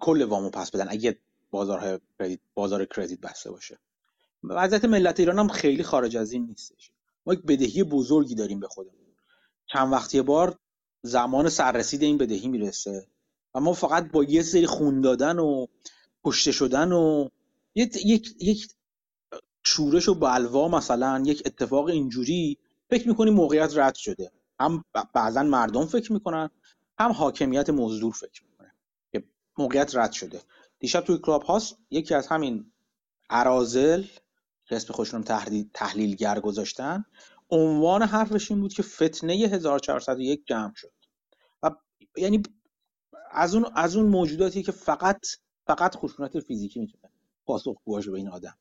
کل وامو پس بدن اگه بازار کردیت بازار کردیت بسته باشه. وضعیت ملت ایران هم خیلی خارج از این نیستش ما یک بدهی بزرگی داریم به خودمون. چند وقتی بار زمان سررسید این بدهی می‌رسه و ما فقط با یه سری خون دادن و کشته شدن و یک یک یک شورش و بلوا مثلا یک اتفاق اینجوری فکر می‌کنیم موقعیت رد شده؟ هم بعضا مردم فکر می‌کنن هم حاکمیت مزدور فکر می‌کنه که موقعیت رد شده. دیشب توی کلاب هاست یکی از همین عرازل که اسم خودشون تحلیلگر گذاشتن عنوان حرفش این بود که فتنه 1401 جمع شد. و یعنی از اون از اون موجوداتی که فقط فقط خشونت فیزیکی می‌تونه پاسخ باشه به این آدم.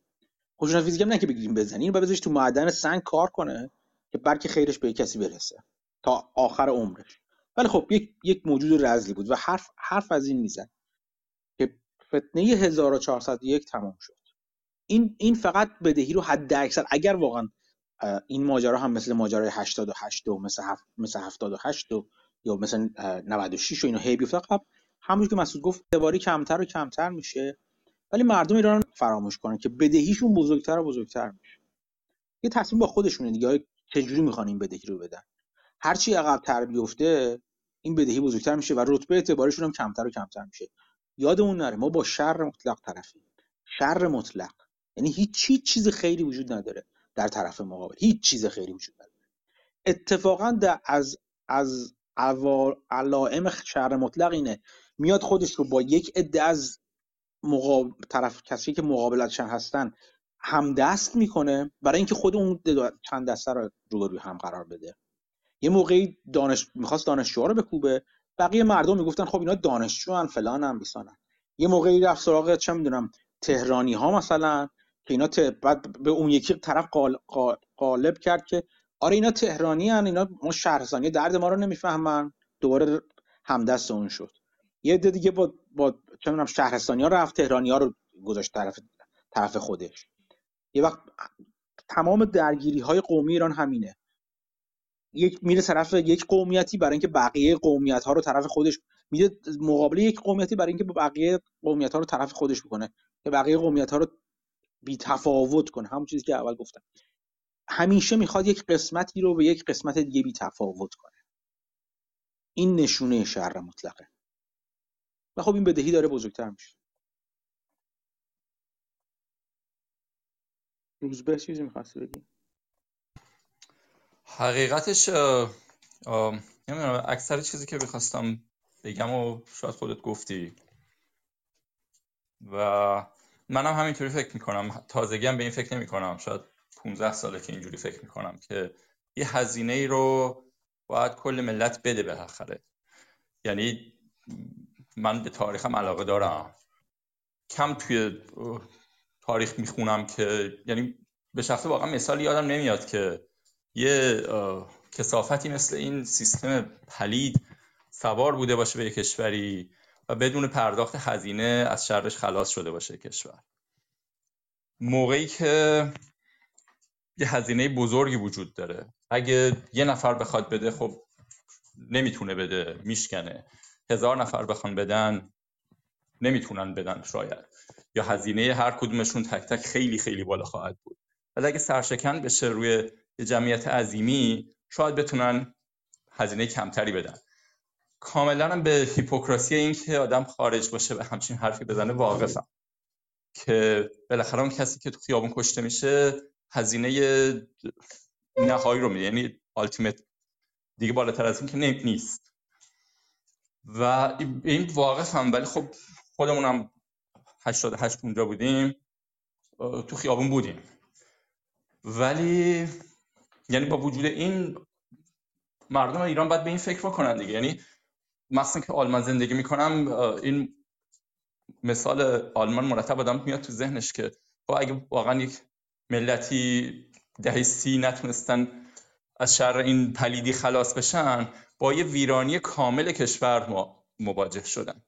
خشونت فیزیکی هم نه که بگیریم بزنین و بذارش تو معدن سنگ کار کنه. که بلکه خیرش به کسی برسه تا آخر عمرش. ولی خب یک یک موجود رزلی بود و حرف حرف از این می‌زد که فتنه 1401 تمام شد. این این فقط بدهی رو حد اکثر اگر واقعا این ماجرا هم مثل ماجرای 88 و مثل هفت مثل 78 و یا مثل 96 و اینو هی بیفته قبل همونجور که مسعود گفت دواری کمتر و کمتر میشه. ولی مردم ایران فراموش کنن که بدهیشون بزرگتر و بزرگتر میشه. یه تصمیم با خودشونه دیگه. چجوری می‌خوان این بدهی رو بدن؟ هرچی عقب تر بیفته این بدهی بزرگتر میشه و رتبه اعتبارشون هم کمتر و کمتر میشه. یادمون نره ما با شر مطلق طرفیم. شر مطلق. یعنی هیچ چیز خیری وجود نداره در طرف مقابل. هیچ چیز خیری وجود نداره. اتفاقا از از علائم شر مطلق اینه میاد خودش رو با یک عده از مقابل طرف کسی که مقابلتشن هستن همدست می‌کنه برای اینکه خود اون چند دسته رو روبروی هم قرار بده. یه موقعی دانش می‌خواست دانشجوها رو بکوبه بقیه مردم می‌گفتن خب اینا دانشجو ان فلان هم یه موقعی رفت سراغ چه می‌دونم تهرانی ها مثلا که اینا ت... بعد به اون یکی طرف قال... قالب کرد که آره اینا تهرانی هن اینا ما شهرستانی درد ما رو نمی‌فهمن. دوباره همدست اون شد. یه عده دیگه با با چه می‌دونم شهرستانی ها رفت تهرانی ها رو گذاشت طرف طرف خودش. یه وقت تمام درگیری های قومی ایران همینه. یک میره طرف یک قومیتی برای اینکه بقیه قومیت ها رو طرف خودش میره مقابل یک قومیتی برای اینکه بقیه قومیت ها رو طرف خودش بکنه. که بقیه قومیت ها رو بی تفاوت کنه. همون چیزی که اول گفتم. همیشه می‌خواد یک قسمتی رو به یک قسمت دیگه بی تفاوت کنه. این نشونه شر مطلقه. و خب این بدهی داره بزرگتر میشه. روزبه چیزی می‌خواستی بگی؟ حقیقتش نمی‌دونم اکثر چیزی که می‌خواستم بگم و شاید خودت گفتی. و منم همینطوری فکر می‌کنم. تازگی هم به این فکر نمی‌کنم. شاید 15 ساله که اینجوری فکر می‌کنم که یه هزینه ای رو باید کل ملت بده به آخره یعنی من به تاریخم علاقه دارم. کم توی تاریخ می‌خونم که یعنی به شخصه واقعا مثال یادم نمیاد که یه کسافتی مثل این سیستم پلید سوار بوده باشه به کشوری و بدون پرداخت هزینه از شرش خلاص شده باشه کشور. موقعی که یه هزینه بزرگی وجود داره. اگه یه نفر بخواد بده خب نمی‌تونه بده میشکنه. هزار نفر بخوان بدن نمی‌تونن بدن شاید. یا هزینه هر کدومشون تک تک خیلی خیلی بالا خواهد بود. ولی اگه سرشکن بشه روی جمعیت عظیمی شاید بتونن هزینه کمتری بدن. کاملا هم به هیپوکراسی این که آدم خارج باشه و همچین حرفی بزنه واقفم. که بالاخره اون کسی که تو خیابون کشته میشه هزینه نهایی رو میده. یعنی التیمت دیگه بالاتر از این که نیست. و این واقف هم ولی خب خودمونم 88 اونجا بودیم تو خیابون بودیم. ولی یعنی با وجود این مردم ایران باید به این فکر بکنن دیگه. یعنی مثلا که آلمان زندگی می‌کنم این مثال آلمان مرتب آدم میاد تو ذهنش که خب اگه واقعا یک ملتی دهی سی نتونستن از شر این پلیدی خلاص بشن با یه ویرانی کامل کشور مواجه شدن.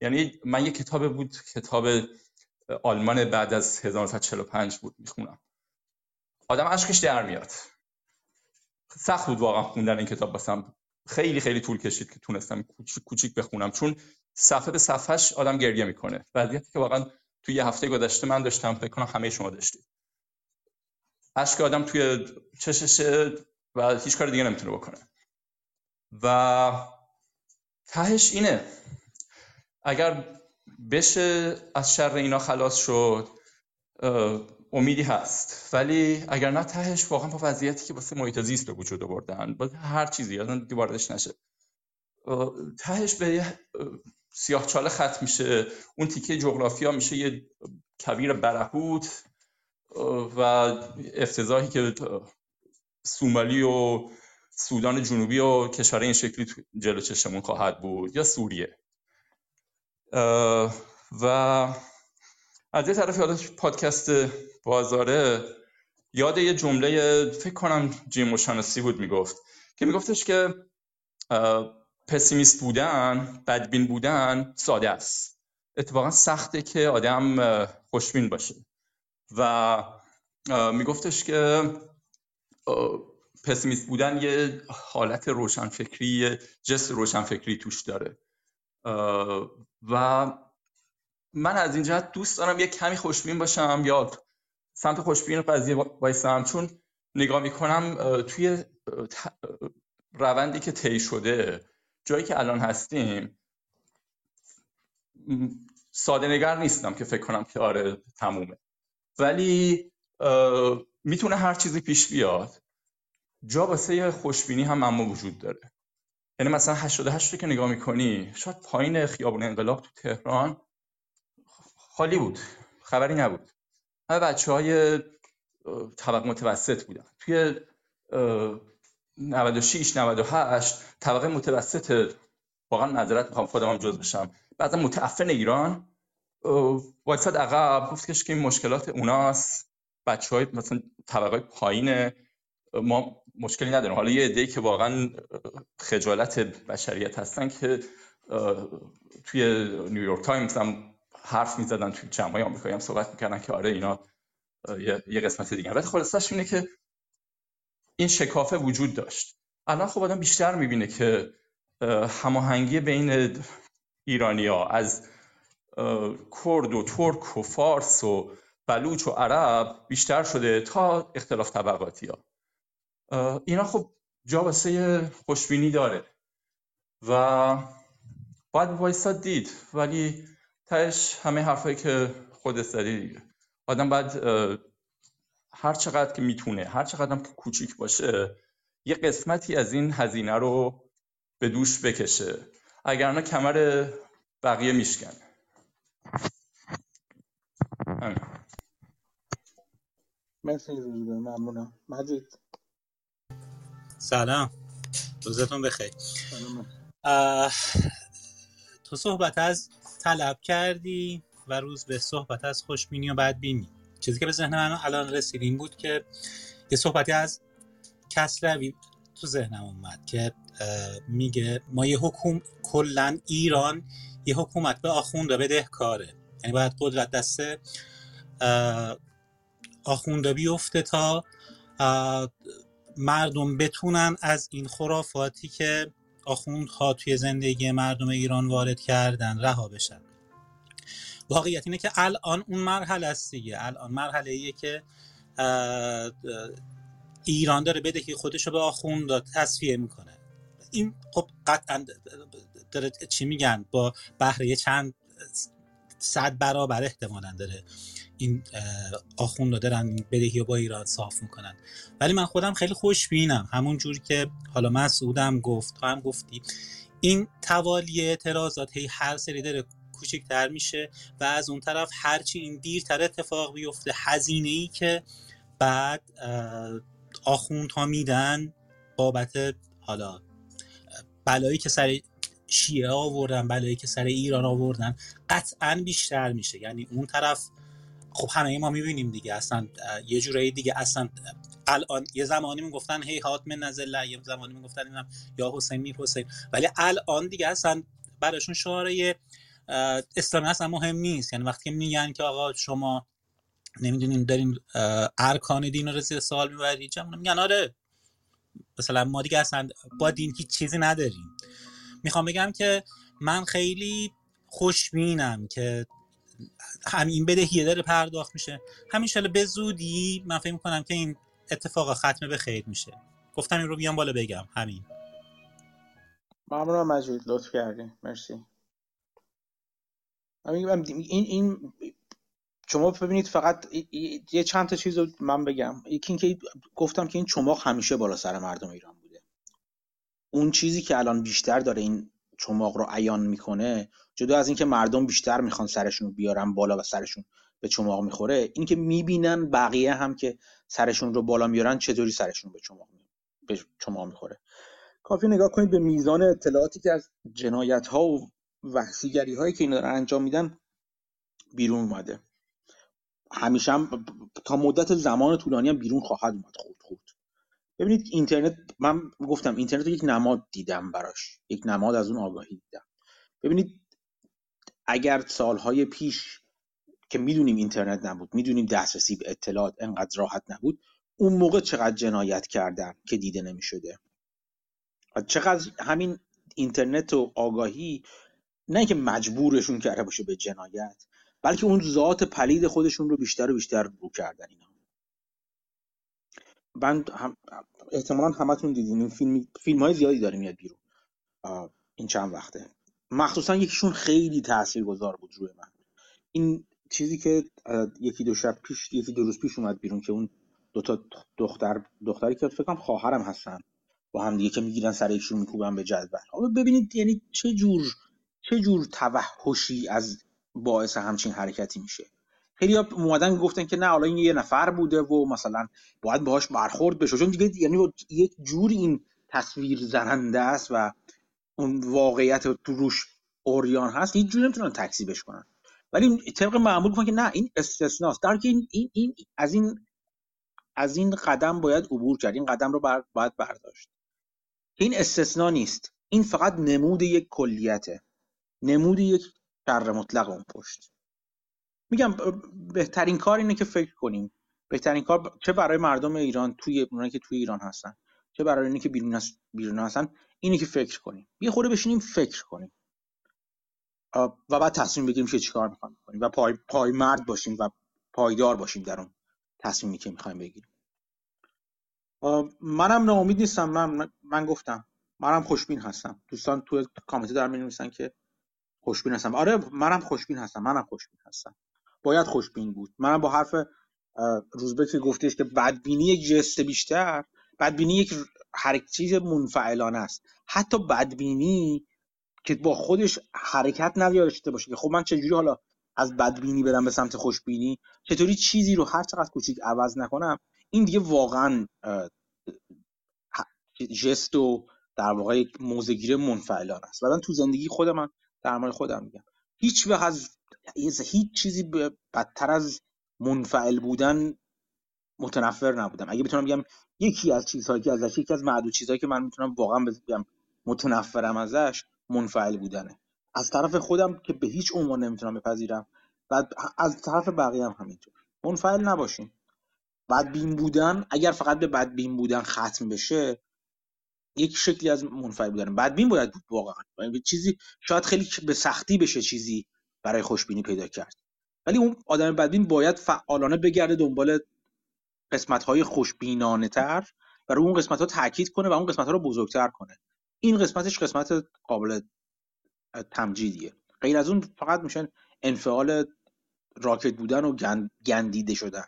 یعنی من یه کتاب بود کتاب آلمان بعد از 1945 بود می‌خونم. آدم اشکش در میاد. سخت بود واقعا خوندن این کتاب باسم خیلی خیلی طول کشید که تونستم کوچیک کوچیک بخونم چون صفحه به صفحش آدم گریه می‌کنه. وضعیتی که واقعا توی یه هفته گذشته من داشتم فکر کنم همه شما داشتید. اشک آدم توی چششه و هیچ کار دیگه نمی‌تونه بکنه. و تهش اینه. اگر بشه از شر اینا خلاص شد امیدی هست. ولی اگر نه تهش واقعا با وضعیتی که واسه محیط زیست به وجود آوردن با هر چیزی یادم دیگه واردش نشه. تهش به سیاه چاله خط میشه. اون تیکه جغرافیا میشه یه کبیر برهوت و افتضاحی که سومالی و سودان جنوبی و کشور این شکلی جلو چشمون خواهد بود. یا سوریه. و از یه طرف یاد پادکست بازاره یاد یه جمله فکر کنم جیم شانسی بود می‌گفت که میگفتش که پسیمیست بودن بدبین بودن ساده است. اتفاقا سخته که آدم خوشبین باشه. و میگفتش که پسیمیست بودن یه حالت روشنفکری جست روشنفکری توش داره. و من از این جهت دوست دارم یه کمی خوشبین باشم یا سمت خوشبین قضیه بایستم چون نگاه می‌کنم توی روندی که طی شده جایی که الان هستیم ساده نگر نیستم که فکر کنم که آره تمومه. ولی می‌تونه هر چیزی پیش بیاد. جا واسه خوشبینی هم اما وجود داره. یعنی مثلا 88 که نگاه می‌کنی شاید پایین خیابون انقلاب تو تهران خالی بود خبری نبود. همه بچه های طبق متوسط بودن. توی 96 98 طبقه متوسط واقعا نظرت می‌خوام خودم هم جز بشم. بعضا متعفن ایران وایساد عقب گفتش که این مشکلات اوناست بچه های مثلا طبقه پایین ما مشکلی نداریم. حالا یه عده‌ای که واقعا خجالت بشریت هستن که توی نیویورک تایمز هم حرف می‌زدن توی جمعای آمریکایی هم صحبت می‌کردن که آره اینا یه قسمت دیگه. ولی خلاصش اینه که این شکافه وجود داشت. الان خب آدم بیشتر می‌بینه که هماهنگی بین ایرانیا از کرد و ترک و فارس و بلوچ و عرب بیشتر شده تا اختلاف طبقاتی ها. اینا خب جا واسه خوشبینی داره. و باید وایساد دید ولی تش همه حرفایی که خودت زدی دیگه. آدم باید هر چقدر که می‌تونه هر چقدر هم که کوچیک باشه یه قسمتی از این هزینه رو به دوش بکشه. اگر نه کمر بقیه میشکن مرسی ممنونم. مجید. سلام. روزتون بخیر. تو صحبت از طلب کردی و روز به صحبت از خوشبینی و بدبینی چیزی که به ذهن من الان رسید این بود که یه صحبتی از کسروی تو ذهنم اومد که میگه ما یه حکوم کلا ایران یه حکومت به آخونده بدهکاره یعنی باید قدرت دست آخونده بیفته تا مردم بتونن از این خرافاتی که آخوندها توی زندگی مردم ایران وارد کردن رها بشن. واقعیت اینه که الان اون مرحله است دیگه. الان مرحله ایه که ایران داره بدهی خودش رو به آخوند تصفیه می‌کنه. این خب قطعا داره چی میگن؟ با بهره چند صد برابر احتمالا داره این آخوند رو دارن بدهی رو با ایران صاف می‌کنن. ولی من خودم خیلی خوشبینم. همون جوری که حالا مسعودم گفت تو هم گفتی. این توالی اعتراضات هی هر سری داره کوچکتر میشه و از اون طرف هرچی این دیرتر اتفاق بیفته هزینه ای که بعد ها میدن بابت حالا بلایی که سر شیعه آوردن بلایی که سر ایران آوردن قطعا بیشتر میشه. یعنی اون طرف خب همه ما می‌بینیم دیگه اصلا یه جورایی دیگه اصلا الان یه زمانی می‌گفتن هی هات من نزل یه زمانی می‌گفتن یا حسین میر حسین ولی الان دیگه اصلا براشون شعاره اسلامی اصلا مهم نیست. یعنی وقتی میگن که آقا شما نمی‌دونیم دارین ارکان دین رو زیر سوال می‌برید میگن؟ آره. مثلا ما دیگه اصلا با دین هیچ چیزی نداریم. می‌خوام بگم که من خیلی خوشبینم که همین بدهیه داره پرداخت میشه. همین شاله به زودی من فکر می‌کنم که این اتفاق ختم به خیر میشه. گفتم این رو بیام بالا بگم. همین. ممنونم مجید. لطف کردی مرسی. این این شما ببینید فقط یه چند تا چیز رو من بگم. یکی اینکه گفتم که این چماق همیشه بالا سر مردم ایران. اون چیزی که الان بیشتر داره این چماق رو عیان می‌کنه جدا از اینکه مردم بیشتر می‌خوان سرشون رو بیارن بالا و سرشون به چماق می‌خوره اینکه می‌بینن بقیه هم که سرشون رو بالا میارن چطوری سرشون به چماق به چماق می‌خوره. کافی نگاه کنید به میزان اطلاعاتی که از جنایت ها و وحشیگری هایی که اینا انجام میدن بیرون اومده. همیشه هم تا مدت زمان طولانی هم بیرون خواهد اومد خود خود ببینید اینترنت من گفتم اینترنت رو یک نماد دیدم براش. یک نماد از اون آگاهی دیدم. ببینید اگر سالهای پیش که می‌دونیم اینترنت نبود می‌دونیم دسترسی به اطلاعات انقدر راحت نبود اون موقع چقدر جنایت کردن که دیده نمی‌شده؟ و چقدر همین اینترنت و آگاهی نه که مجبورشون کرده باشه به جنایت بلکه اون ذات پلید خودشون رو بیشتر و بیشتر رو کردن اینا من هم احتمالا همتون دیدین. این فیلم فیلم های زیادی داره میاد بیرون. این چند وقته. مخصوصا یکیشون خیلی تاثیرگذار بود روی من. این چیزی که یکی دو شب پیش یکی دو روز پیش اومد بیرون که اون دو تا دختر دختری که فکر کنم خواهرم هستن با هم دیگه که می‌گیرن سر یکشون میکوبن به جدول. ببینید یعنی چه جور چه جور توحشی از باعث همچین حرکتی میشه. خیلی اومدن گفتن که نه حالا این یه نفر بوده و مثلا باید باهاش برخورد بشه. چون دیگه یعنی یک جور این تصویر زننده است و اون واقعیت تو روش اوریان هست هیچ جوری نمی‌تونن تکذیبش کنن. ولی طبق معمول کنن که نه این استثناست. در که این, این, این از این از این قدم باید عبور کرد. این قدم رو باید برداشت. این استثنا نیست. این فقط نمود یک کلیته. نمود یک شر مطلق اون پشت. میگم بهترین کار اینه که فکر کنیم. بهترین کار چه برای مردم ایران توی اونایی که توی ایران هستن چه برای اینکه که بیرون بیرون هستن اینه که فکر کنیم. یه خورده بشینیم فکر کنیم. و بعد تصمیم بگیریم که چیکار می‌خوایم کنیم و پای پای مرد باشیم و پایدار باشیم در اون تصمیمی که می‌خوایم بگیریم. منم ناامید نیستم. من من گفتم. منم خوشبین هستم. دوستان تو کامنت دارن می‌نویسن که خوشبین هستم. آره منم خوشبین هستم. منم خوشبین هستم. باید خوشبین بود. منم با حرف روزبه که گفتش که بدبینی یک جست بیشتر بدبینی یک هر چیز منفعلانه است. حتی بدبینی که با خودش حرکت نداشته باشه که خب من چجوری حالا از بدبینی برم به سمت خوشبینی؟ چطوری چیزی رو هر چقدر کوچیک عوض نکنم این دیگه واقعا جست و در واقع یک موزگیر منفعلان است. بعدا تو زندگی خود من در مورد خودم میگم. هیچ وقت از هیچ چیزی بدتر از منفعل بودن متنفر نبودم. اگه بتونم بگم یکی از چیزهایی که ازش یکی از معدود چیزهایی که من می‌تونم واقعا بگم متنفرم ازش منفعل بودنه. از طرف خودم که به هیچ عنوان نمی‌تونم بپذیرم. و از طرف بقیه هم همینطور. منفعل نباشیم بدبین بودن اگر فقط به بدبین بودن ختم بشه یک شکلی از منفعل بودن بدبین باید بود واقعا. یعنی چیزی شاید خیلی به سختی بشه چیزی برای خوشبینی پیدا کرد. ولی اون آدم بدبین باید فعالانه بگرده دنبال قسمت های خوشبینانه تر و رو اون قسمت ها تاکید کنه و اون قسمت ها رو بزرگتر کنه. این قسمتش قسمت قابل تمجیدیه. غیر از اون فقط میشن انفعال راکت بودن و گندیده شدن.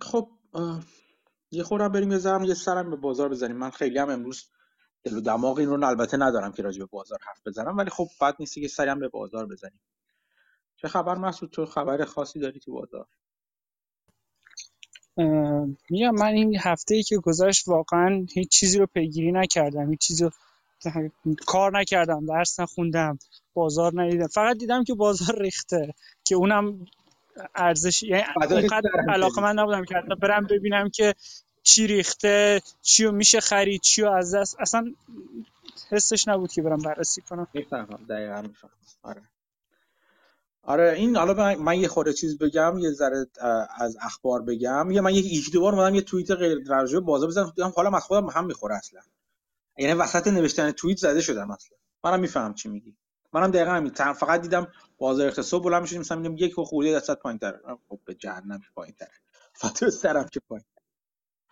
خب یه خورم بریم یه ذرم یه سرم به بازار بزنیم. من خیلی هم امروز دل و دماغ این رو البته ندارم که راجع به بازار حرف بزنم ولی خب بد نیست که سری هم به بازار بزنیم. چه خبر مسعود؟ تو خبر خاصی داری تو بازار؟ میگم من این هفته ای که گذشت واقعا هیچ چیزی رو پیگیری نکردم هیچ چیزی رو کار نکردم درس نخوندم بازار ندیدم. فقط دیدم که بازار ریخته که اونم ارزش یعنی اینقدر علاقه من نبودم که حتی برم ببینم که چی ریخته چی رو میشه خرید چی رو از دست. اصلا حسش نبود که برم بررسی کنم. می‌فهمم دقیقا می‌فهمم. آره. آره این حالا من, یه خورده چیز بگم یه ذره از اخبار بگم. یه من یک دو بار اومدم یه توییت غیر راجع بازار بزنم. حالا از خودم هم می‌خوره اصلا. یعنی وسط نوشتن توییت زده شدم اصلا. منم میفهم چی میگی. منم دقیقا همین. فقط دیدم بازار اقتصاد بلند میشه مثلا میگم یک خورده درصد پایینتر. خب به جهنم پایینتر. فتو سرم که پایین.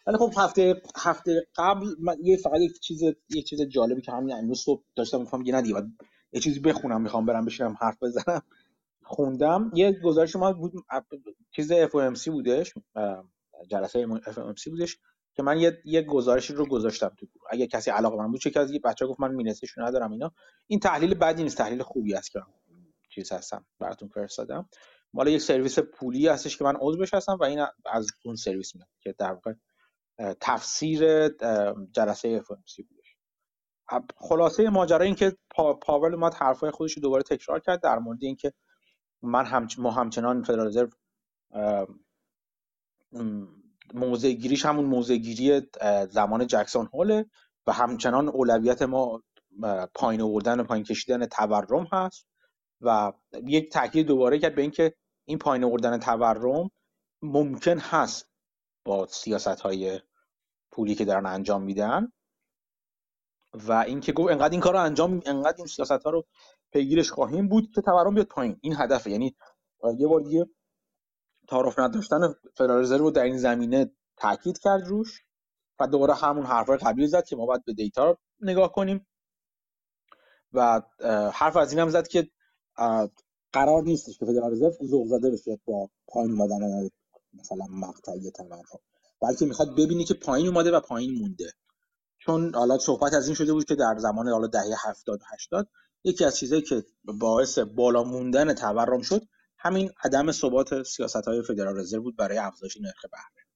ولی خب هفته هفته قبل من یه فقط یک چیز یه چیز جالبی که همین امروز صبح داشتم می‌خوام یه ندیگه یه چیزی بخونم می‌خوام برم بشینم حرف بزنم. خوندم. یه گزارش ما بود چیز FOMC بودش جلسه FOMC بودش که من یه یه گزارشی رو گذاشتم تو اگه کسی علاقه من بود چه کسی بچه‌ها گفت من مینسش ندارم اینا. این تحلیل بدی نیست تحلیل خوبی است که چیز هستم براتون فرستادم مال یک سرویس پولی هستش که من عضوش هستم و این از اون سرویس میاد که در واقع تفسیر جلسه FOMC بودش. خلاصه ماجرا این که پاول اومد حرفای خودش رو دوباره تکرار کرد در مورد اینکه من هم ما همچنان فدرال رزرو موضع گیریش همون موضع گیری زمان جکسون هوله و همچنان اولویت ما پایین آوردن و پایین کشیدن تورم هست و یک تاکید دوباره کرد به اینکه این پایین آوردن تورم ممکن هست با سیاست های پولی که دارن انجام میدن. و اینکه گفت انقدر این کار رو انجام انقدر این سیاست ها رو پیگیرش خواهیم بود که تورم بیاد پایین. این هدفه. یعنی یه بار دیگه تعارف نداشتن فدرال رزرو رو در این زمینه تاکید کرد روش و دوباره همون حرفای قبلی زد که ما باید به دیتا نگاه کنیم. و حرف از این هم زد که قرار نیستش که فدرال رزرو ذوق زده بشه با پایین اومدن مثلا مقطعی تورم. بلکه می‌خواد ببینی که پایین اومده و پایین مونده. چون حالا صحبت از این شده بود که در زمان حالا دهه 70 و 80 یکی از چیزهایی که باعث بالا موندن تورم شد همین عدم ثبات سیاست های فدرال رزرو بود برای افزایش نرخ بهره.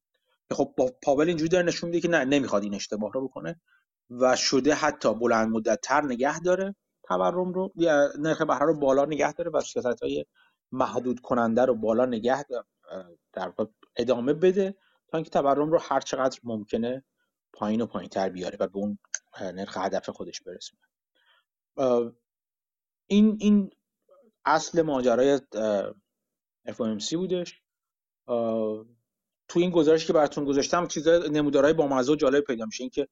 خب با پاول اینجوری داره نشون میده که نه نمی‌خواد این اشتباه رو بکنه و شده حتی بلند مدت تر نگه داره تورم رو یا نرخ بهره رو بالا نگه داره و سیاست های محدود کننده رو بالا نگه در ادامه بده. تا اینکه تورم رو هر چقدر ممکنه پایین و پایین تر بیاره و به اون نرخ هدف خودش برسونه. این این اصل ماجرای FOMC بودش. تو این گزارش که براتون گذاشتم چیزای نمودارهای با و جالب پیدا میشه. اینکه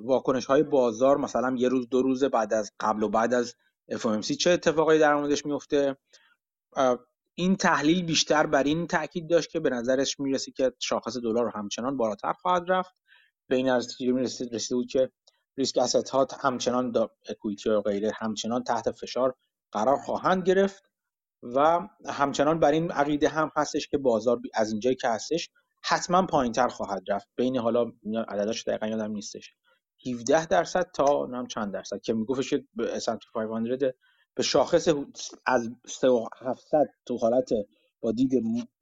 واکنش های بازار مثلا یه روز دو روز بعد از قبل و بعد از FOMC چه اتفاقایی در موردش میفته؟ این تحلیل بیشتر بر این تاکید داشت که به نظرش می‌رسی که شاخص دلار همچنان بالاتر خواهد رفت. به این از رسیده بود که ریسک اسست ها همچنان اکویتی و غیره همچنان تحت فشار قرار خواهند گرفت و همچنان بر این عقیده هم هستش که بازار از اینجایی که هستش حتما پایین تر خواهد رفت. بین حالا عدداش دقیقا یادم نیستش. 17 درصد تا نم چند درصد که میگفتش که S&P 500 به شاخص از 3700 تو حالت با دید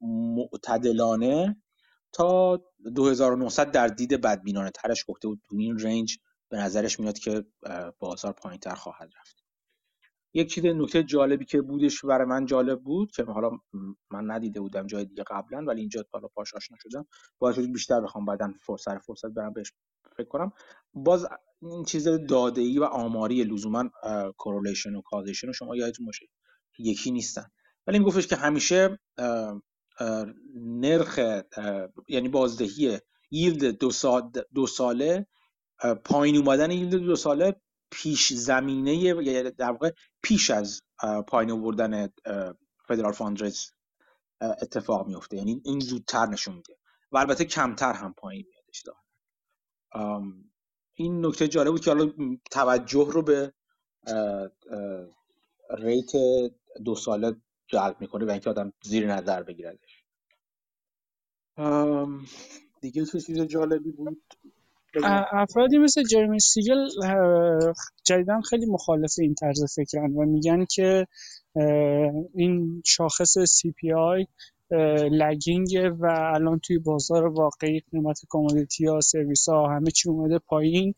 معتدلانه تا 2900 در دید بدبینانه. ترش گفته بود تو این رنج به نظرش میاد که بازار پایین تر خواهد رفت. یک چیز نکته جالبی که بودش برای من جالب بود که حالا من ندیده بودم جای دیگه قبلا ولی اینجا حالا پاش آشنا شدم. باید بیشتر بخوام بعدا فرصت فرصت برم بهش فکر کنم. باز این چیز داده ای و آماری لزوما کورولیشن و کازیشن شما یادتون باشه. یکی نیستن. ولی این که همیشه نرخ یعنی بازدهی ییلد دو, دو ساله پایین اومدن ییلد دو ساله پیش زمینه یعنی در واقع پیش از پایین آوردن federal funds اتفاق میفته یعنی این زودتر نشون میده. و البته کمتر هم پایین میادش این نکته جالب بود که حالا توجه رو به rate دو ساله جلب می‌کنه و اینکه آدم زیر نظر بگیردش. دیگه چه چیز جالبی بود؟ افرادی مثل جرمی سیگل جدیدا خیلی مخالف این طرز فکرن و میگن که این شاخصی‌س lagging و الان توی بازار واقعی قیمت commodity ها سرویس ها همه چی اومده پایین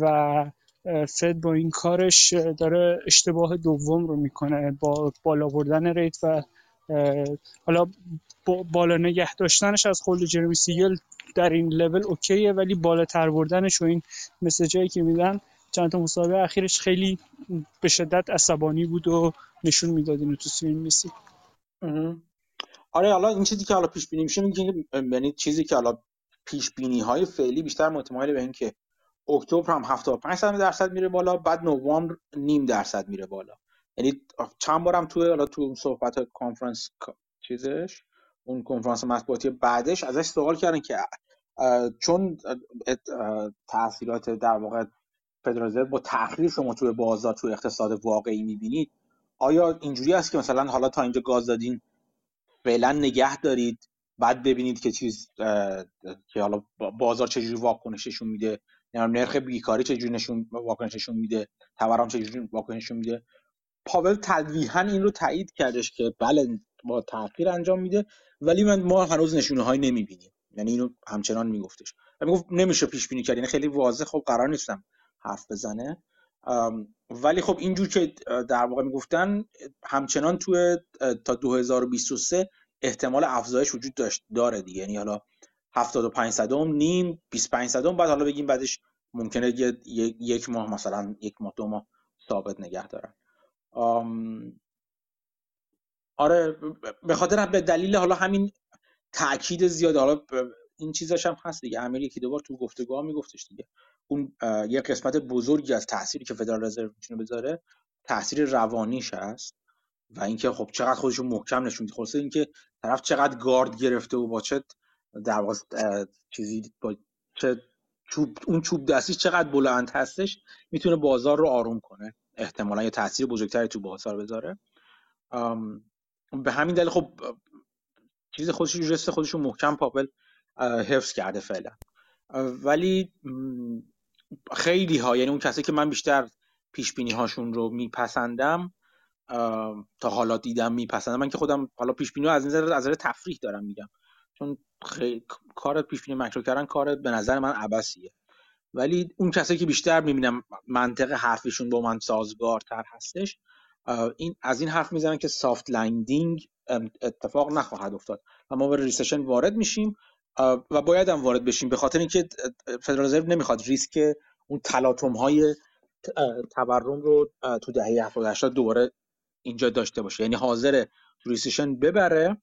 و فد با این کارش داره اشتباه دوم رو می‌کنه با بالا بردن rate و حالا بالا نگه داشتنش از خود جرمی سیگل در این level OK یه ولی بالاتر بردنش و این مسیجایی که میدن چند تا مسابقه اخیرش خیلی به شدت عصبانی بود و نشون می‌داد اینو تو سوین میسی. آره حالا این چیزی که حالا پیش بینی میشه یعنی چیزی که حالا پیش بینی های فعلی بیشتر متمایل به اینکه اکتبر هم 75 درصد میره بالا بعد نوامبر نیم درصد میره بالا. یعنی چند بارم تو حالا تو صحبت کانفرنس چیزش اون کنفرانس مطبوعاتی بعدش ازش سوال کردن که چون تاثیرات در واقع فدرال با تأخیر شما توی بازار توی اقتصاد واقعی می‌بینید آیا اینجوری است که مثلا حالا تا اینجا گاز دادین فعلا نگه دارید. بعد ببینید که چیز که حالا بازار چجوری واکنششون میده. نرخ بیکاری چجوری نشون واکنششون میده. تورم چجوری واکنششون میده. پاول تلویحا این رو تایید کردش که بله با تاخیر انجام میده ولی من ما هنوز نشونه های نمی‌بینیم. یعنی اینو همچنان میگفتش. و می‌گفت نمیشه پیش بینی کرد. یعنی خیلی واضح خب قرار نیستم حرف بزنه. ولی خب اینجور که در واقع می‌گفتن همچنان توی تا 2023 احتمال افزایش وجود داشت داره دیگه. یعنی حالا 75 صدم نیم 25 صدم بعد حالا بگیم بعدش ممکنه یک ماه مثلا یک ماه دو ماه ثابت نگه دارن. آره به خاطر به دلیل حالا همین تاکید زیاد حالا این چیزاش هم هست دیگه. امیر یکی دوبار تو گفتگوها میگفتش دیگه. اون یه قسمت بزرگی از تاثیری که فدرال رزرو می‌تونه بذاره تاثیر روانیش هست و اینکه خب چقدر خودشون محکم نشون میده. خلاصه اینکه طرف چقدر گارد گرفته و با چه در چیزی با چه چوب اون چوب دستی چقدر بلند هستش می‌تونه بازار رو آروم کنه. احتمالا یه تاثیر بزرگتری تو بازار بذاره. به همین دلیل خب چیز خودش خودش رو محکم پاپل حفظ کرده فعلا. ولی خیلی ها یعنی اون کسی که من بیشتر پیش بینی هاشون رو میپسندم تا حالا دیدم میپسندم. من که خودم حالا پیش بینی از نظر از نظر تفریح دارم میگم. چون خیلی کار پیش بینی مکرو کردن کار به نظر من عبسیه ولی اون کسایی که بیشتر می‌بینم منطق حرفشون با من سازگارتر هستش این از این حرف می‌زنن که soft landing اتفاق نخواهد افتاد. و ما به recession وارد میشیم. و باید هم وارد بشیم به خاطر اینکه فدرال رزرو نمی‌خواد ریسک اون تلاطم های تورم رو تو دهه 70 80 دوباره اینجا داشته باشه. یعنی حاضره recession ببره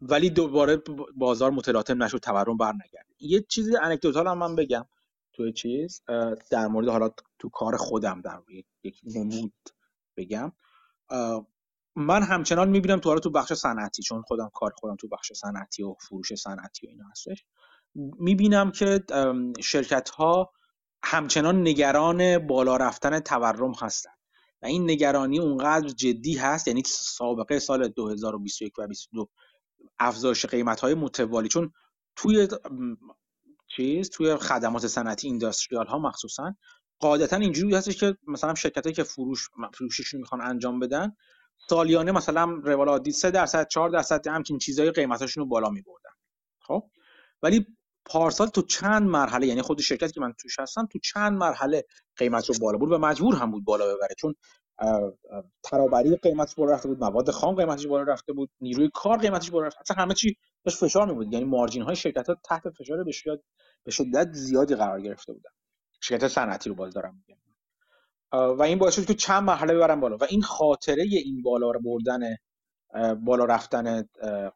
ولی دوباره بازار متلاطم نشد تورم برنگرده. یه چیزی anecdotal هم من بگم. توی چیز در مورد حالا تو کار خودم در یک نمود بگم. من همچنان می‌بینم تو تو بخش صنعتی چون خودم کار خودم تو بخش صنعتی و فروش صنعتی و اینا هستش. می‌بینم که شرکت ها همچنان نگران بالا رفتن تورم هستن. و این نگرانی اونقدر جدی هست یعنی سابقه سال 2021 و 2022 افزایش قیمت های متوالی. چون توی چیز توی خدمات صنعتی اینداستریال ها مخصوصا قاعدتا اینجوری هستش که مثلا شرکتایی که فروش فروششون می‌خوان انجام بدن سالیانه مثلا روال عادی 3 درصد 4 درصد همچین چیزای قیمتاشون رو بالا میبردن. خب؟ ولی پارسال تو چند مرحله یعنی خود شرکت که من توش هستم تو چند مرحله قیمت رو بالا برد و مجبور هم بود بالا ببره. چون ترابری قیمتش بالا رفته بود مواد خام قیمتش بالا رفته بود نیروی کار قیمتش بالا رفته اصلا همه چی داشت فشار می بود یعنی مارجین های شرکت ها تحت فشار به شدت زیادی قرار گرفته بودن. شرکت صنعتی رو باز دارم میگم. و این باعث شد که چند مرحله ببرن بالا. و این خاطره این بالا بردن بالا رفتن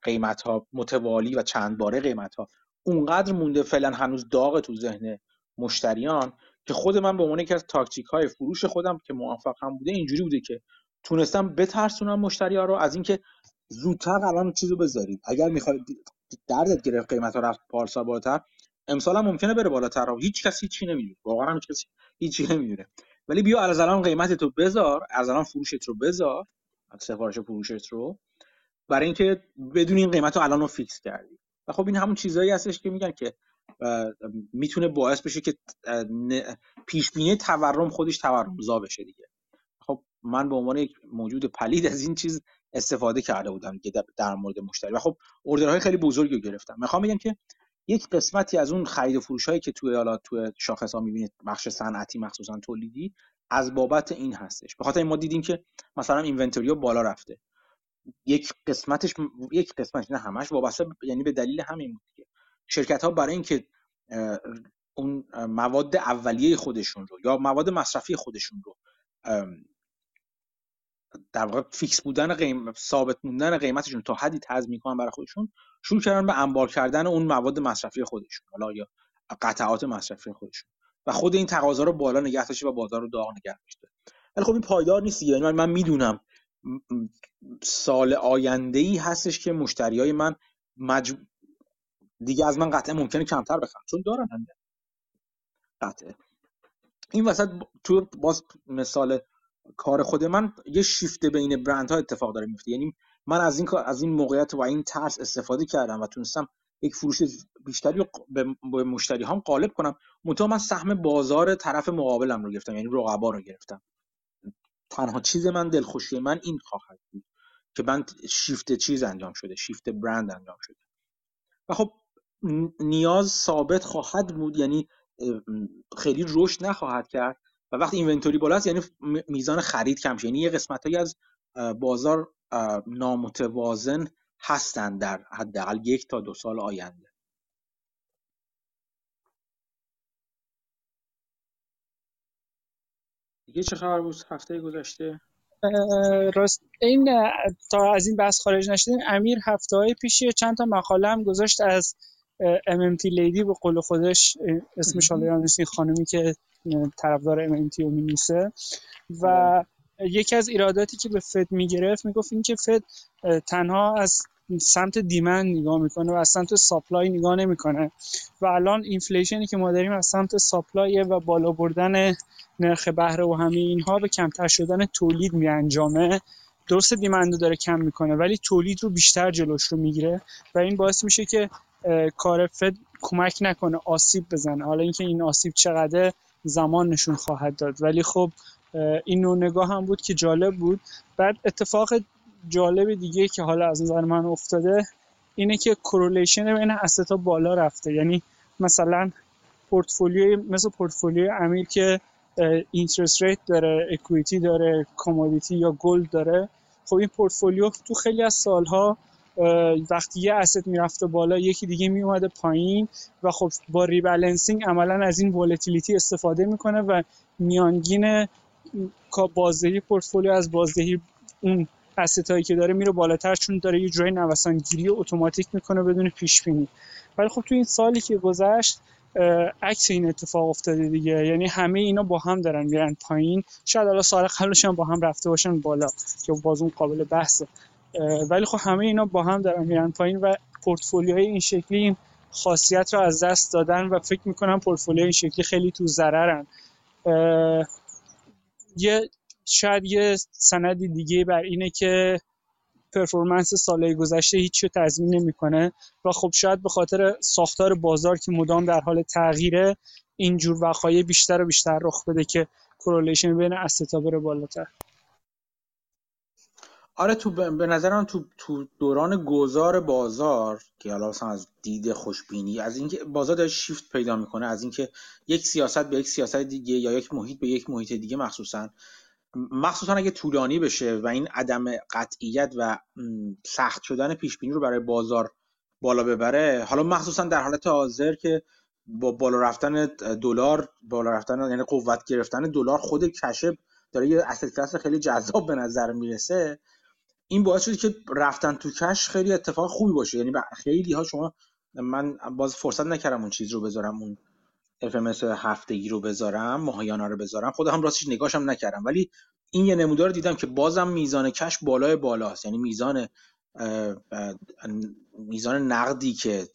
قیمت ها متوالی و چند باره قیمت ها اونقدر مونده فعلا هنوز داغ تو ذهن مشتریان که خود من به عنوان یکی از تاکتیک های فروش خودم که موفق هم بوده اینجوری بوده که تونستم بترسونم مشتری ها رو از اینکه زودتر الان چیزو بذارید. اگر می‌خواید دردت گرفت قیمت ها رفت پارسال بالاتر امسال هم ممکنه بره بالاتر. هیچ کسی چی نمی‌دونه. واقعا هیچ کسی هیچی نمی‌دونه. ولی بیا از الان قیمت تو بذار از الان فروشت رو بذار سفارش فروشت رو برای اینکه بدون این قیمت رو الان رو فیکس کردی. و خب این همون چیزایی هستش که میگن که می‌تونه باعث بشه که پیش بینی تورم خودش تورمزا بشه دیگه. خب من به عنوان یک موجود پلید از این چیز استفاده کرده بودم که در مورد مشتری. و خب اوردرهای خیلی بزرگی گرفتم. می‌خوام بگم که یک قسمتی از اون خرید و فروش هایی که توی حالا توی شاخص ها می‌بینید بخش صنعتی مخصوصا تولیدی از بابت این هستش. به خاطر ما دیدیم که مثلا اینونتوری بالا رفته. یک قسمتش یک قسمتش نه همش وابسته یعنی به دلیل همین بود که شرکت ها برای اینکه اون مواد اولیه خودشون رو یا مواد مصرفی خودشون رو در واقع فیکس بودن قیم ثابت موندن قیمتشون تا حدی تضمین کنن برای خودشون شروع کردن به انبار کردن اون مواد مصرفی خودشون حالا یا قطعات مصرفی خودشون. و خود این تقاضا رو بالا نگه داشته و بازار رو داغ نگه داشته. ولی خب این پایدار نیست یعنی من, من می‌دونم سال آینده ای هستش که مشتری های من مج... دیگه از من قطعه ممکنه کمتر بخرن. چون دارن هم. قطعه. این وسط تو باز مثال کار خود من یه شیفت بین برند ها اتفاق داره میفته. یعنی من از این کار از این موقعیت و این ترس استفاده کردم و تونستم یک فروش بیشتری به مشتری هم قالب کنم. منتها من سهم بازار طرف مقابلم رو گرفتم یعنی رقبا رو گرفتم. تنها چیز من دلخوشی من این خواهد بود که من شیفت چیز انجام شده شیفت برند انجام شده. و خب نیاز ثابت خواهد بود یعنی خیلی رشد نخواهد کرد. و وقتی اینونتوری بالا است یعنی میزان خرید کم یعنی یه قسمتایی از بازار نامتوازن هستند در حداقل یک تا دو سال آینده. دیگه چه خبر بود هفته گذشته؟ راست. این تا از این بحث خارج نشدیم امیر هفته های پیشی چند تا مقاله هم گذاشت از MMT lady به قول خودش اسمش حالا این خانمی که طرفدار MMT رو می‌نویسه و یکی از ایراداتی که به فد می‌گرفت می‌گفت اینکه فد تنها از سمت demand نگاه می‌کنه و از سمت supply نگاه نمی‌کنه. و الان inflation ی که ما داریم از سمت supply و بالا بردن نرخ بهره و همه اینها به کمتر شدن تولید می انجامه درست دیمندو داره کم می‌کنه ولی تولید رو بیشتر جلوش رو می‌گیره و این باعث میشه که کار فد کمک نکنه آسیب بزنه. حالا اینکه این آسیب چقدر زمان نشون خواهد داد. ولی خب این نوع نگاه هم بود که جالب بود. بعد اتفاق جالب دیگه که حالا از نظر من افتاده اینه که کرولیشن بین استا بالا رفته. یعنی مثلا پورتفولیوی مثل پورتفولیوی امیر که interest rate داره equity داره commodity یا gold داره. خب این پورتفولیو تو خیلی از سالها وقتی یه asset می‌رفته بالا یکی دیگه میومده پایین و خب با rebalancing عملا از این volatility استفاده می‌کنه و میانگین بازدهی پورتفولیو از بازدهی اون هایی که داره میره بالاتر چون داره یه جای نوسانگیری اتوماتیک می‌کنه بدون پیش بینی ولی خب تو این سالی که گذشت عکس این اتفاق افتاده دیگه. یعنی همه اینا با هم دارن میرن پایین. شاید حالا سال قبلش هم با هم رفته باشن بالا که باز اون قابل بحثه. ولی خب همه اینا با هم دارن میرن پایین و پورتفولیوهای این شکلی این خاصیت رو از دست دادن و فکر می‌کنم پورتفولیو این شکلی خیلی تو ضررن. یه شاید یه سندی دیگه بر اینه که پرفورمنس سالهای گذشته هیچ رو تضمین نمی‌کنه و خب شاید به خاطر ساختار بازار که مدام در حال تغییره اینجور وقایع بیشتر و بیشتر رخ بده که کرولیشن بین استا بره بالاتر. آره تو به نظرم تو تو دوران گذار بازار که حالا مثلا از دید خوشبینی از اینکه بازار داره شیفت پیدا می‌کنه از اینکه یک سیاست به یک سیاست دیگه یا یک محیط به یک محیط دیگه مخصوصا. مخصوصا اگه طولانی بشه و این عدم قطعیت و سخت شدن پیش بینی رو برای بازار بالا ببره حالا مخصوصا در حالت حاضر که با بالا رفتن دلار بالا رفتن یعنی قوت گرفتن دلار خود کشف داره یه اسید خیلی جذاب به نظر می‌رسه. این باعث شده که رفتن تو کش خیلی اتفاق خوبی باشه. یعنی خیلی ها شما من باز فرصت نکردم اون چیز رو بذارم اون FMS هفتگی رو بذارم ماهیانه رو بذارم. خودم راستش نگاشم نکردم. ولی این یه نمودار دیدم که بازم میزان cash بالای بالاست. یعنی میزان میزان نقدی که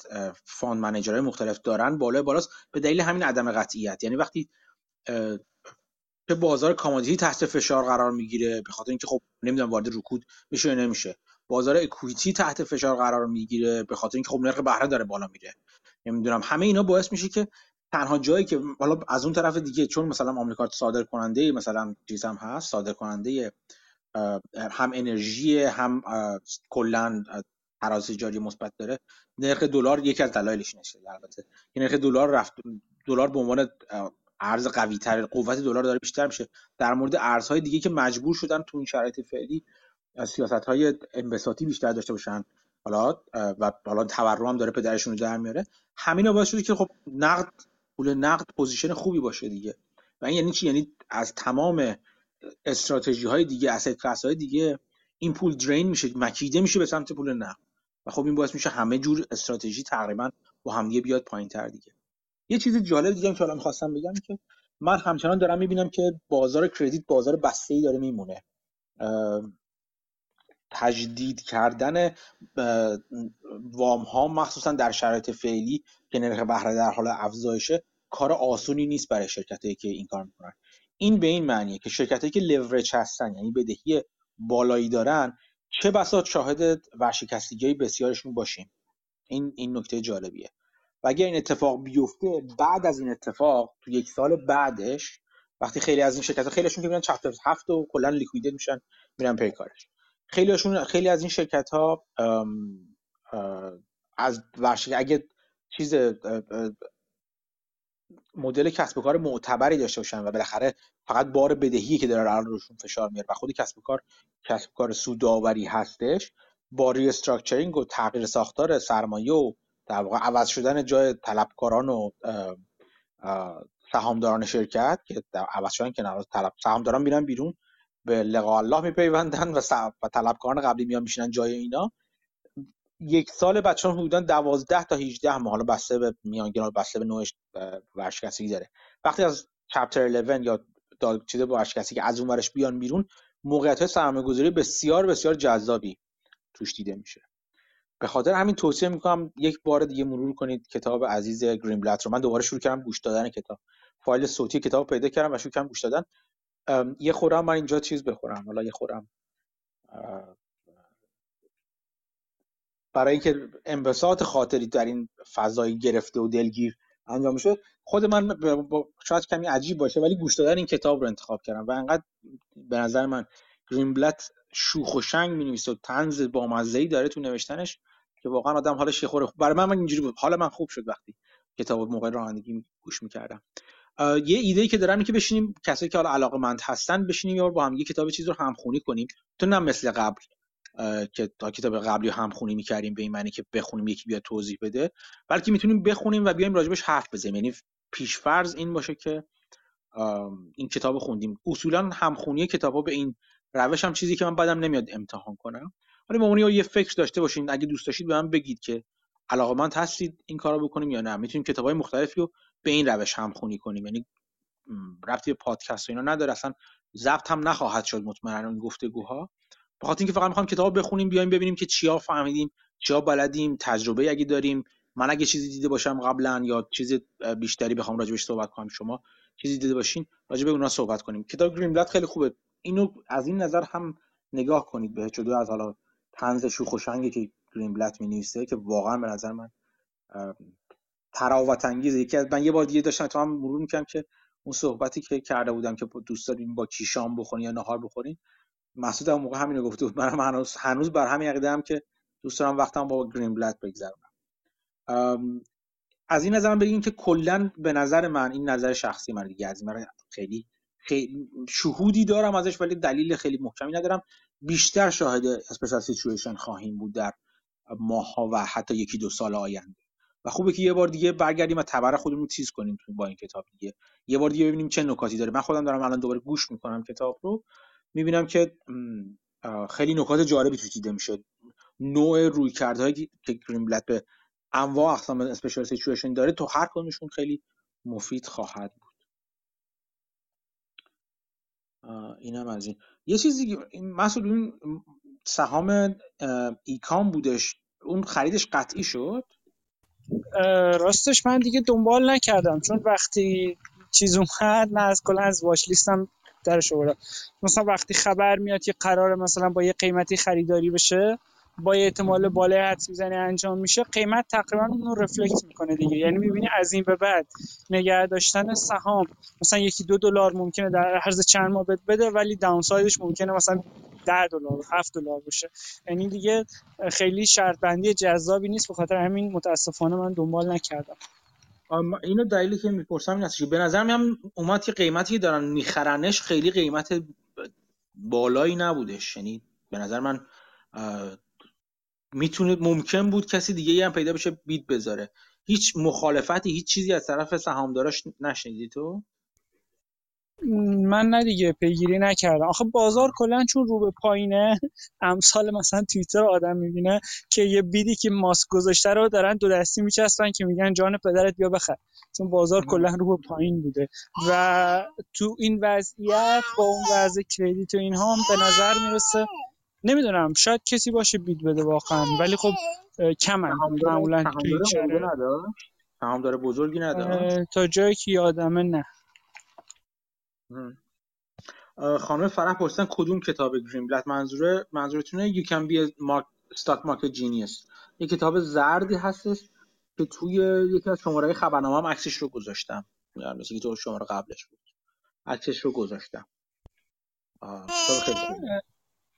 fund manager های مختلف دارن بالای بالاست. به دلیل همین عدم قطعیت. یعنی وقتی بازار commodity تحت فشار قرار می‌گیره به خاطر اینکه خب نمی‌دونم وارد رکود میشه یا نمیشه. بازار equity تحت فشار قرار می‌گیره به خاطر اینکه خب نرخ بهره داره بالا میره. نمی‌دونم همه اینا باعث میشه که تنها جایی که حالا از اون طرف دیگه چون مثلا آمریکا صادر کننده مثلا چیز هم هست صادر کننده هم انرژی هم کلا تراز جاری مثبت داره. نرخ دلار یکی از دلایلش نشه البته نرخ دلار رفت دلار به عنوان ارز قوی تر قوت دلار داره بیشتر میشه. در مورد ارزهای دیگه که مجبور شدن تو این شرایط فعلی سیاست های انبساطی بیشتر داشته باشن. حالا و حالا تورم هم داره پدرشون رو در میاره. همین باعث شده که خب نقد پول نقد position خوبی باشه دیگه. و این یعنی چی؟ یعنی از تمام استراتژی های دیگه asset class های دیگه این پول drain میشه مکیده میشه به سمت پول نقد. و خب این باعث میشه همه جور استراتژی تقریبا با هم دیگه بیاد پایین تر دیگه. یه چیز جالب دیگه که حالا می‌خواستم بگم که من همچنان دارم می‌بینم که بازار credit بازار بسته ای داره میمونه. تجدید کردن وام ها مخصوصا در شرایط فعلی که نرخ بهره در حال افزایشه کار آسونی نیست برای شرکت که این کار می‌کنن. این به این معنیه که شرکت که لورج هستن یعنی بدهی بالایی دارن چه بسا شاهد ورشکستگی بسیارشون باشیم. این این نکته جالبیه. و اگر این اتفاق بیفته بعد از این اتفاق تو یک سال بعدش وقتی خیلی از این شرکت خیلیشون که میرن چپتر هفت و کلا لیکویدد میشن میرن پی کارش. خیلیشون خیلی از این شرکت ها از ورشک اگه چیز مدل کسب و کار معتبری داشته باشن و بالاخره فقط بار بدهی که داره الان روشون فشار میاره و خود کسب و کار کسب و کار سودآوری هستش با restructuring و تغییر ساختار سرمایه و در واقع عوض شدن جای طلبکاران و سهامداران شرکت که عوض شدن که طلب سهامداران میرن بیرون به لقاء الله میپیوندن و, و طلبکاران قبلی میان میشینن جای اینا. یک سال بچه ها حدودا 12 تا 18 ماه حالا بسته به میانگین بسته به نوعش ورشکستگی داره وقتی از چپتر 11 یا چیز ورشکستگی که از اون ورش بیان بیرون موقعیت های سرمایه گذاری بسیار بسیار جذابی توش دیده میشه. به خاطر همین توصیه می‌کنم یک بار دیگه مرور کنید کتاب عزیز گرین بلت رو. من دوباره شروع کردم گوش دادن کتاب. فایل صوتی کتاب پیدا کردم و شروع کردم گوش دادن. یه خورم من اینجا چیز بخورم. حالا یه خورم برای اینکه انبساط خاطری در این فضای گرفته و دلگیر انجام شد خود من با شاید کمی عجیب باشه ولی گوش دادن این کتاب رو انتخاب کردم و انقدر به نظر من گرینبلت شوخ و شنگ می‌نویسه و طنز بامزه‌ای داره تو نوشتنش. که واقعا آدم حالش خوره. برای من, اینجوری بود. حالا من خوب شد وقتی کتاب موقع رانندگی گوش می‌کردم. یه ایده که دارم که بشینیم کسایی که حالا علاقه مند هستن بشینیم یا با هم یه کتاب چیز رو همخونی کنیم. تو نه مثل قبل که تا کتاب قبلی همخونی می‌کردیم به این معنی که بخونیم یکی بیاد توضیح بده بلکه می‌تونیم بخونیم و بیایم راجبش حرف بزنیم. یعنی پیش فرض این باشه که این کتاب خوندیم. اصولا همخونی کتاب به این روش هم چیزی که من بدم نمیاد امتحان کنم. ولی مامونی یه فکر داشته باشین اگه دوست داشتید به من بگید که علاقمند هستید این کارو بکنیم یا نه. می‌تونیم کتاب های مختلفی رو به این روش همخونی کنیم. یعنی رفتی پادکست و اینا نداره. اصلا ضبط هم نخواهد شد مطمئنا این گفتگوها. به خاطر اینکه فقط می‌خوام کتاب بخونیم بیایم ببینیم که چیا فهمیدیم چیا بلدیم تجربه اگه داریم. من اگه چیزی دیده باشم قبلا یا چیز بیشتری بخوام راجبش صحبت کنم شما چیزی دیده باشین راجب اونها صحبت کنیم. کتاب گرین خیلی خوبه. اینو از این نظر هم نگاه کنید به جدا از حالا طنز شوخ که گرین بلت می که واقعا به نظر من تراوت انگیزه یکی از من یه بار دیگه داشتم تو هم مرور می‌کنم که اون صحبتی که کرده بودم که دوست داریم با کیشام بخورین یا نهار بخورین مسعود هم موقع همینو گفته بود. من هنوز هنوز بر همین عقیده هم که دوست دارم وقتم با گرین بلد بگذرونم. از این نظرم بگیم که کلا به نظر من این نظر شخصی من دیگه از من خیلی خیلی شهودی دارم ازش ولی دلیل خیلی محکمی ندارم. بیشتر شاهد special situation خواهیم بود در ماها و حتی یکی دو سال آینده. و خوبه که یه بار دیگه برگردیم و تبر خودمون تیز کنیم با این کتاب دیگه. یه بار دیگه ببینیم چه نکاتی داره. من خودم دارم الان دوباره گوش می‌کنم کتاب رو. می‌بینم که خیلی نکات جالبی توش دیده میشه. نوع روی کردهایی که گرینبلت به انواع اقسام special situation داره تو هر کدومشون خیلی مفید خواهد بود اینم از این. یه چیزی مسئول اون سهام ایکام بودش اون خریدش قطعی شد؟ راستش من دیگه دنبال نکردم چون وقتی چیز اومد نه از کلا از واش لیستم درش آوردم. مثلا وقتی خبر میاد که قرار مثلا با یه قیمتی خریداری بشه با احتمال بالای حدس می‌زنی انجام میشه قیمت تقریبا اون رفلکت می‌کنه دیگه. یعنی می‌بینی از این به بعد نگه داشتن سهام. مثلا یکی دو دلار ممکنه در عرض چند ماه بده ولی داونسایدش ممکنه مثلا 10 دلار 7 دلار بشه یعنی دیگه خیلی شرط بندی جذابی نیست. به خاطر همین متاسفانه من دنبال نکردم. اینو دلیلی که می‌پرسم این هستش به نظر میام اومد که قیمتی دارن میخرنش خیلی قیمت بالایی نبودش. یعنی به نظر من می‌تونه ممکن بود کسی دیگه هم پیدا بشه بیت بذاره. هیچ مخالفتی هیچ چیزی از طرف سهامداراش نشنیدی تو؟ من نه دیگه پیگیری نکردم. آخه بازار کلا چون رو به پایینه امثال مثلا توییتر آدم می‌بینه که یه بیدی که ماسک گذاشته رو دارن دو دستی میچستن که میگن جان پدرت بیا بخر. چون بازار کلا رو به پایین بوده. و تو این وضعیت با اون وضع کردیت و اینها هم به نظر می‌رسه نمی‌دونم شاید کسی باشه بید بده واقعا ولی خب کم معمولا داره بزرگی نداره؟ تا جایی که یادمه نه. خانم فرح پرسیدن کدوم کتاب گرین بلد منظوره؟ منظورتونه Can Be a Stock Market Genius یه کتاب زردی هستش که توی یکی از شماره خبرنامه هم عکسش رو گذاشتم. مثل تو شماره قبلش بود. عکسش رو گذاشتم.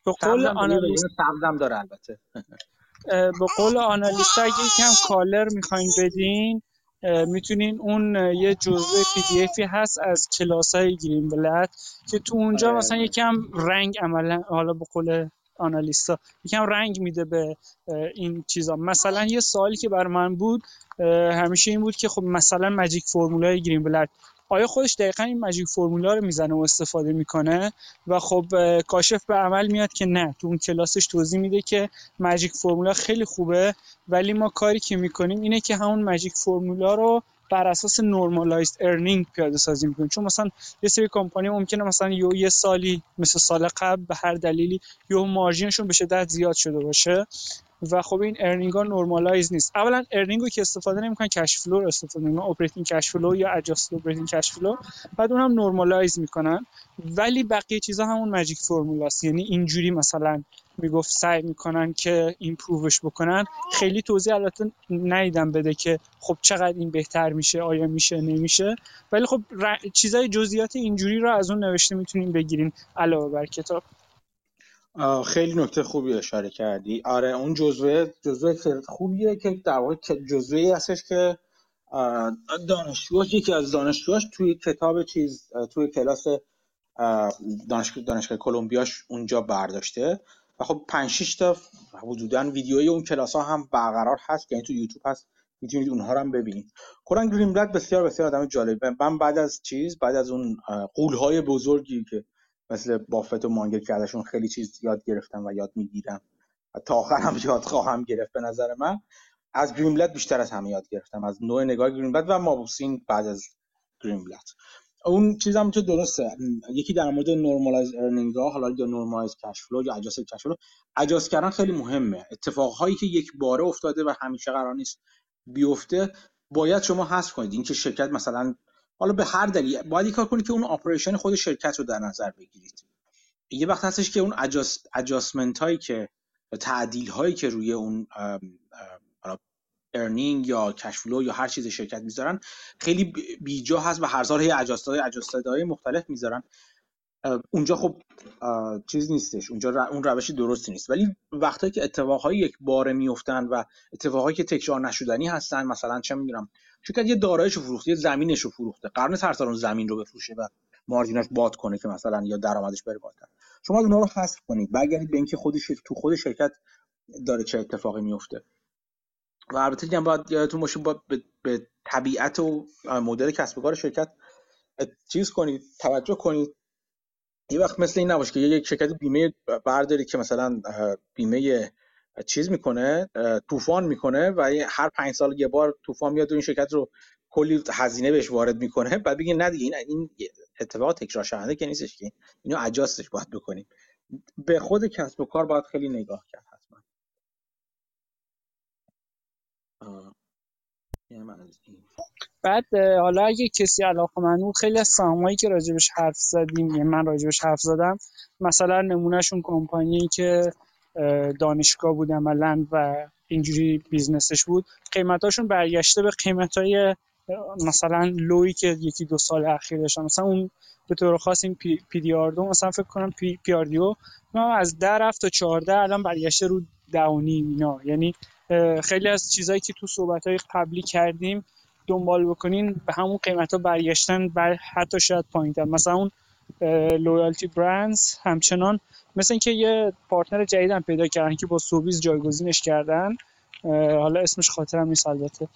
به قول analyst داره البته به قول analyst اگه یکم color می‌خواین بدین می‌تونین اون یه جزوه PDF ی هست از کلاس های گرینبلت که تو اونجا آره. مثلا یکم رنگ عملا حالا به قول analyst ا یکم رنگ میده به این چیزا مثلا یه سوالی که برا من بود همیشه این بود که خب مثلا magic formula ی گرینبلت آیا خودش دقیقا این magic formula رو می‌زنه و استفاده می‌کنه؟ و خب کاشف به عمل میاد که نه. تو اون کلاسش توضیح میده که magic formula خیلی خوبه ولی ما کاری که می‌کنیم اینه که همون magic formula رو بر اساس normalized earning پیاده سازی می‌کنیم. چون مثلا یه سری کمپانی ممکنه مثلا یه, یه سالی مثل سال قبل به هر دلیلی یه margin شون به شدت زیاد شده باشه. و خب این earning ها normalize نیست. اولا earning رو که استفاده نمی‌کنن cash flow رو استفاده نمی‌کنن operating cash flow یا adjusted operating cash flow بعد اونم نورمالایز می‌کنن. ولی بقیه چیزا همون ماجیک فرمولاست یعنی اینجوری مثلا می‌گفت سعی می‌کنن که ایمپرووش بکنن. خیلی توضیح البته ندیدم بده که خب چقدر این بهتر میشه آیا میشه نمیشه. ولی خب چیزای جزئیات اینجوری رو از اون نوشته می‌تونیم بگیریم علاوه بر کتاب. خیلی نکته خوبی اشاره کردی. آره اون جزوه جزوه خوبیه که در واقع جزوه هستش که دانشجوهاش یکی از دانشجوهاش توی کتاب چیز توی کلاس دانشگاه دانشگاه کلمبیاش اونجا برداشته. و خب 5 6 تا حدودا ویدیوی اون کلاس ها هم برقرار هست یعنی تو یوتیوب هست می‌تونید اونها رو هم ببینید. کورن گرینبلد بسیار بسیار آدم جالبه. من بعد از چیز بعد از اون قولهای بزرگی که مثل بافت و مانگر که ازشون خیلی چیز یاد گرفتم و یاد می‌گیرم. و تا آخر هم یاد خواهم گرفت به نظر من. از گرینبلت بیشتر از همه یاد گرفتم. از نوع نگاه گرینبلت و موبوسین بعد از گرینبلت. اون چیز هم تو درسته. یکی در مورد normalized earning ها حالا یا normalized cash flow یا adjusted cash flow adjust کردن خیلی مهمه. اتفاقهایی که یک باره افتاده و همیشه قرار نیست بیفته باید شما حذف کنید. اینکه شرکت مثلا حالا به هر دلیل باید کار کنید که اون operation خود شرکت رو در نظر بگیرید. یه وقت هستش که اون اجاست اجاستمنت هایی که تعدیل هایی که روی اون ارنینگ یا کشفلو یا هر چیز شرکت می‌ذارن خیلی بیجا هست و هر سال هی اجاست های مختلف می‌ذارن. اونجا خب چیز نیستش. اونجا اون روش درستی نیست. ولی وقتی که اتفاقهای یک باره میفتن و اتفاقهایی که تکرار نشدنی هستن مثلا چه می‌دونم شرکت یه دارایشو فروخته یه زمینش رو فروخته قرن هر سال اون زمین رو بفروشه و مارجینش باد کنه که مثلا یا درآمدش بره بالاتر. شما اونها رو حذف کنید برگردید به اینکه خودش تو خود شرکت داره چه اتفاقی میفته. و البته دیگه باید یادتون باشه با به, به طبیعت و مدل کسب و کار شرکت چیز کنید توجه کنید. یه وقت مثل این نباشه که یک شرکت بیمه برداری که مثلا بیمه چیز می‌کنه طوفان می‌کنه و هر پنج سال یه بار طوفان میاد و این شرکت رو کلی هزینه بهش وارد می‌کنه. بعد بگین نه دیگه این این اتفاق تکرار شونده که نیستش که. اینو اجاستش باید بکنیم. به خود کسب و کار باید خیلی نگاه کرد حتما. بعد حالا اگه کسی علاقه من بود خیلی از سهامایی که راجبش حرف زدیم یعنی من راجبش حرف زدم مثلا نمونهشون کمپانی که دانشگاه بود عملا و اینجوری بیزنسش بود. قیمتاشون برگشته به قیمت های مثلا لوی که یکی دو سال اخیر داشتن مثلا اون به طور خاص این پی, پی دی آر دو مثلا فکر کنم پی, پی آر دیو از ده رفت تا چهارده الان برگشته رو دونی اینا. یعنی خیلی از چیزهایی که تو صحبت های قبلی کردیم دنبال بکنین به همون قیمت ها برگشتن بر حتی شاید پایین مثلا اون لویالتی برندز همچنان مثل اینکه یه partner جدید هم پیدا کردن که با Sobeys جایگزینش کردن حالا اسمش خاطرم نیست البته.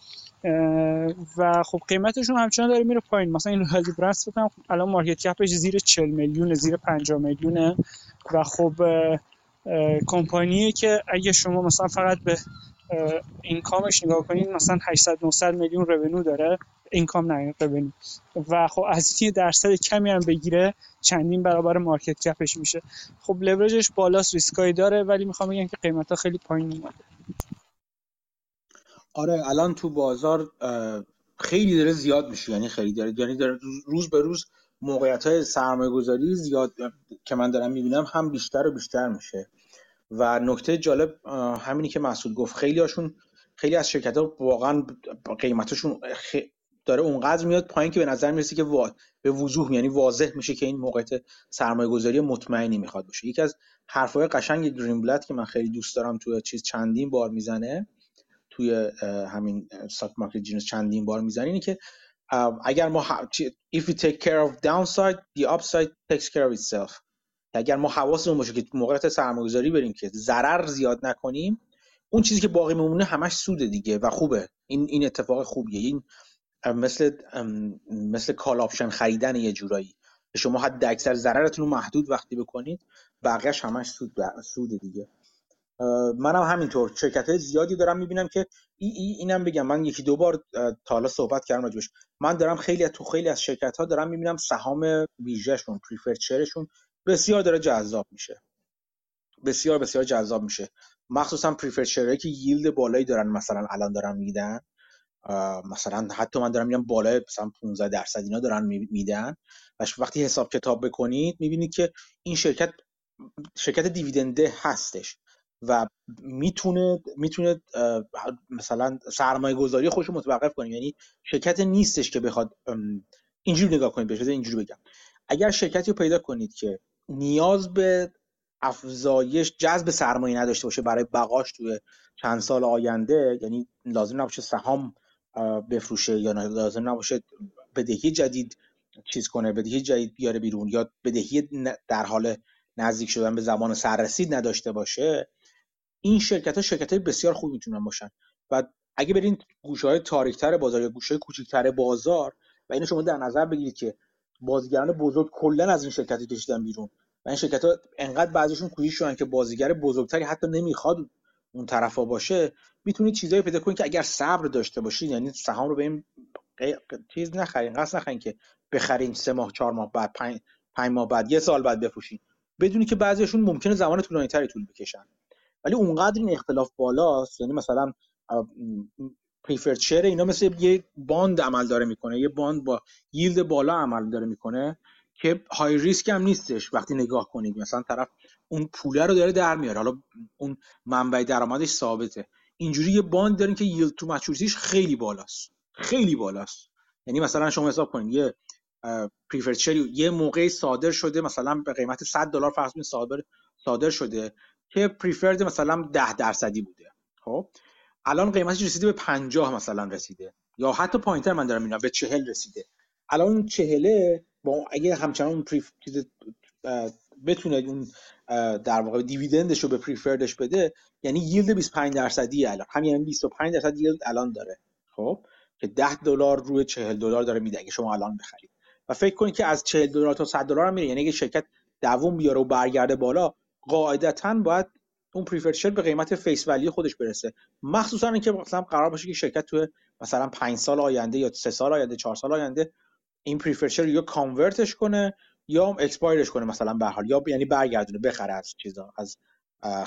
و خب قیمتشون همچنان داره میره پایین. مثلا این Loyalty Brands فکر الان market cap ش زیر 40 میلیون زیر 50 میلیونه. و خب کمپانیه که اگه شما مثلا فقط به income ش نگاه کنید مثلا 800 900 میلیون revenue داره. income نه revenue و خب از این درصد کمی هم بگیره چندین برابر مارکت کپش میشه. خب لورجش بالاست ریسکایی داره ولی می‌خوام بگم که قیمت خیلی پایین اومده. آره الان تو بازار خیلی داره زیاد میشه. یعنی خیلی داره یعنی داره روز به روز موقعیت های سرمایه گذاری زیاد که من دارم می‌بینم هم بیشتر و بیشتر میشه. و نکته جالب همینی که مسعود گفت خیلی هاشون خیلی از شرکت ها واقعا قیمتشون داره اونقدر میاد پایین که به نظر می‌رسه که به وضوح یعنی واضح میشه که این موقعیت سرمایه گذاری مطمئنی می‌خواد باشه. یکی از حرفای قشنگ گرین که من خیلی دوست دارم توی چیز چندین بار می‌زنه توی همین ساک مارکت جینوس چندین بار می‌زنه اینه که اگر ما if we take care of downside the upside takes care of itself. اگر ما حواسمون باشه که موقعیت سرمایه‌گذاری بریم که ضرر زیاد نکنیم اون چیزی که باقی میمونه همش سود دیگه و خوبه. این این اتفاق خوبیه. این مثل مثل call option خریدن یه جورایی. شما حد اکثر ضررتون رو محدود وقتی بکنید بقیهش همش سود سود دیگه. منم همینطور. شرکت های زیادی دارم می‌بینم که ای ای اینم بگم. من یکی دو بار تا حالا صحبت کردم راجبش. من دارم خیلی تو خیلی از شرکت ها دارم می‌بینم سهام ویژهشون preferred share شون بسیار داره جذاب میشه. بسیار بسیار جذاب میشه. مخصوصا پریفر که ییلد بالایی دارن مثلا الان دارن میدن. مثلا حتی من دارم میگم بالای مثلا 15 درصد اینا دارن میدن. و وقتی حساب کتاب بکنید می‌بینید که این شرکت شرکت دیویدنده هستش و می‌تونه می‌تونه مثلا سرمایه گذاری خودش متوقف کنه. یعنی شرکت نیستش که بخواد اینجوری نگاه کنید بشه اینجوری بگم. اگر شرکتی رو پیدا کنید که نیاز به افزایش جذب سرمایه نداشته باشه برای بقاش توی چند سال آینده یعنی لازم نباشه سهام بفروشه یا لازم نباشه بدهی جدید چیز کنه بدهی جدید بیاره بیرون یا بدهی در حال نزدیک شدن به زمان سررسید نداشته باشه این شرکت ها شرکت های بسیار خوب می‌تونن باشن. و اگه برین گوشه های تاریکتر بازار یا گوشه کوچیکتر بازار و اینو شما در نظر بگیرید که بازیگران بزرگ کلا از این شرکت کشیدن بیرون و این شرکت ها انقدر بعضیشون کوچیک شدن که بازیگر بزرگتری حتی نمی‌خواد اون طرفا باشه می‌تونید چیزایی پیدا کنید که اگر صبر داشته باشید یعنی سهام رو به این چیز نخرین قصد نخرین که بخرین سه ماه چهار ماه بعد پنج, پنج ماه بعد یه سال بعد بفروشین. بدونی که بعضیشون ممکنه زمان طولانی تری طول بکشن. ولی اونقدر این اختلاف بالاست یعنی مثلا preferred share اینا مثل یه bond عمل داره می‌کنه یه bond با yield بالا عمل داره می‌کنه که high risk هم نیستش وقتی نگاه کنید. مثلا طرف اون پوله رو داره در میاره. حالا اون منبع درآمدش ثابته. اینجوری یه bond دارین که yield to maturity ش خیلی بالاست. خیلی بالاست. یعنی مثلا شما حساب کنید یه preferred یه موقعی صادر شده مثلا به قیمت 100 دلار فرض صادر صادر شده که پریفرد مثلا 10 درصدی بوده. خب؟ الان قیمتش رسیده به 50 مثلا رسیده. یا حتی پایینتر من دارم اینا به 40 رسیده. الان اون 40 با اگه همچنان اون پریف بتونه اون در واقع دیویدندش رو به پریفردش بده یعنی ییلد 25 درصدی الان. همین یعنی 25 درصد ییلد الان داره. خب؟ که 10 دلار روی 40 دلار داره میده اگه شما الان بخرید. و فکر کنید که از 40 دلار تا 100 دلار میره. یعنی اگه شرکت دووم بیاره و برگرده بالا قاعدتا باید اون preferred به قیمت face value خودش برسه. مخصوصا اینکه مثلا قرار باشه که شرکت تو مثلا 5 سال آینده یا 3 سال آینده 4 سال آینده این preferred یا convert ش کنه یا expire ش کنه مثلا به حال. یا یعنی برگردونه بخره از چیزا از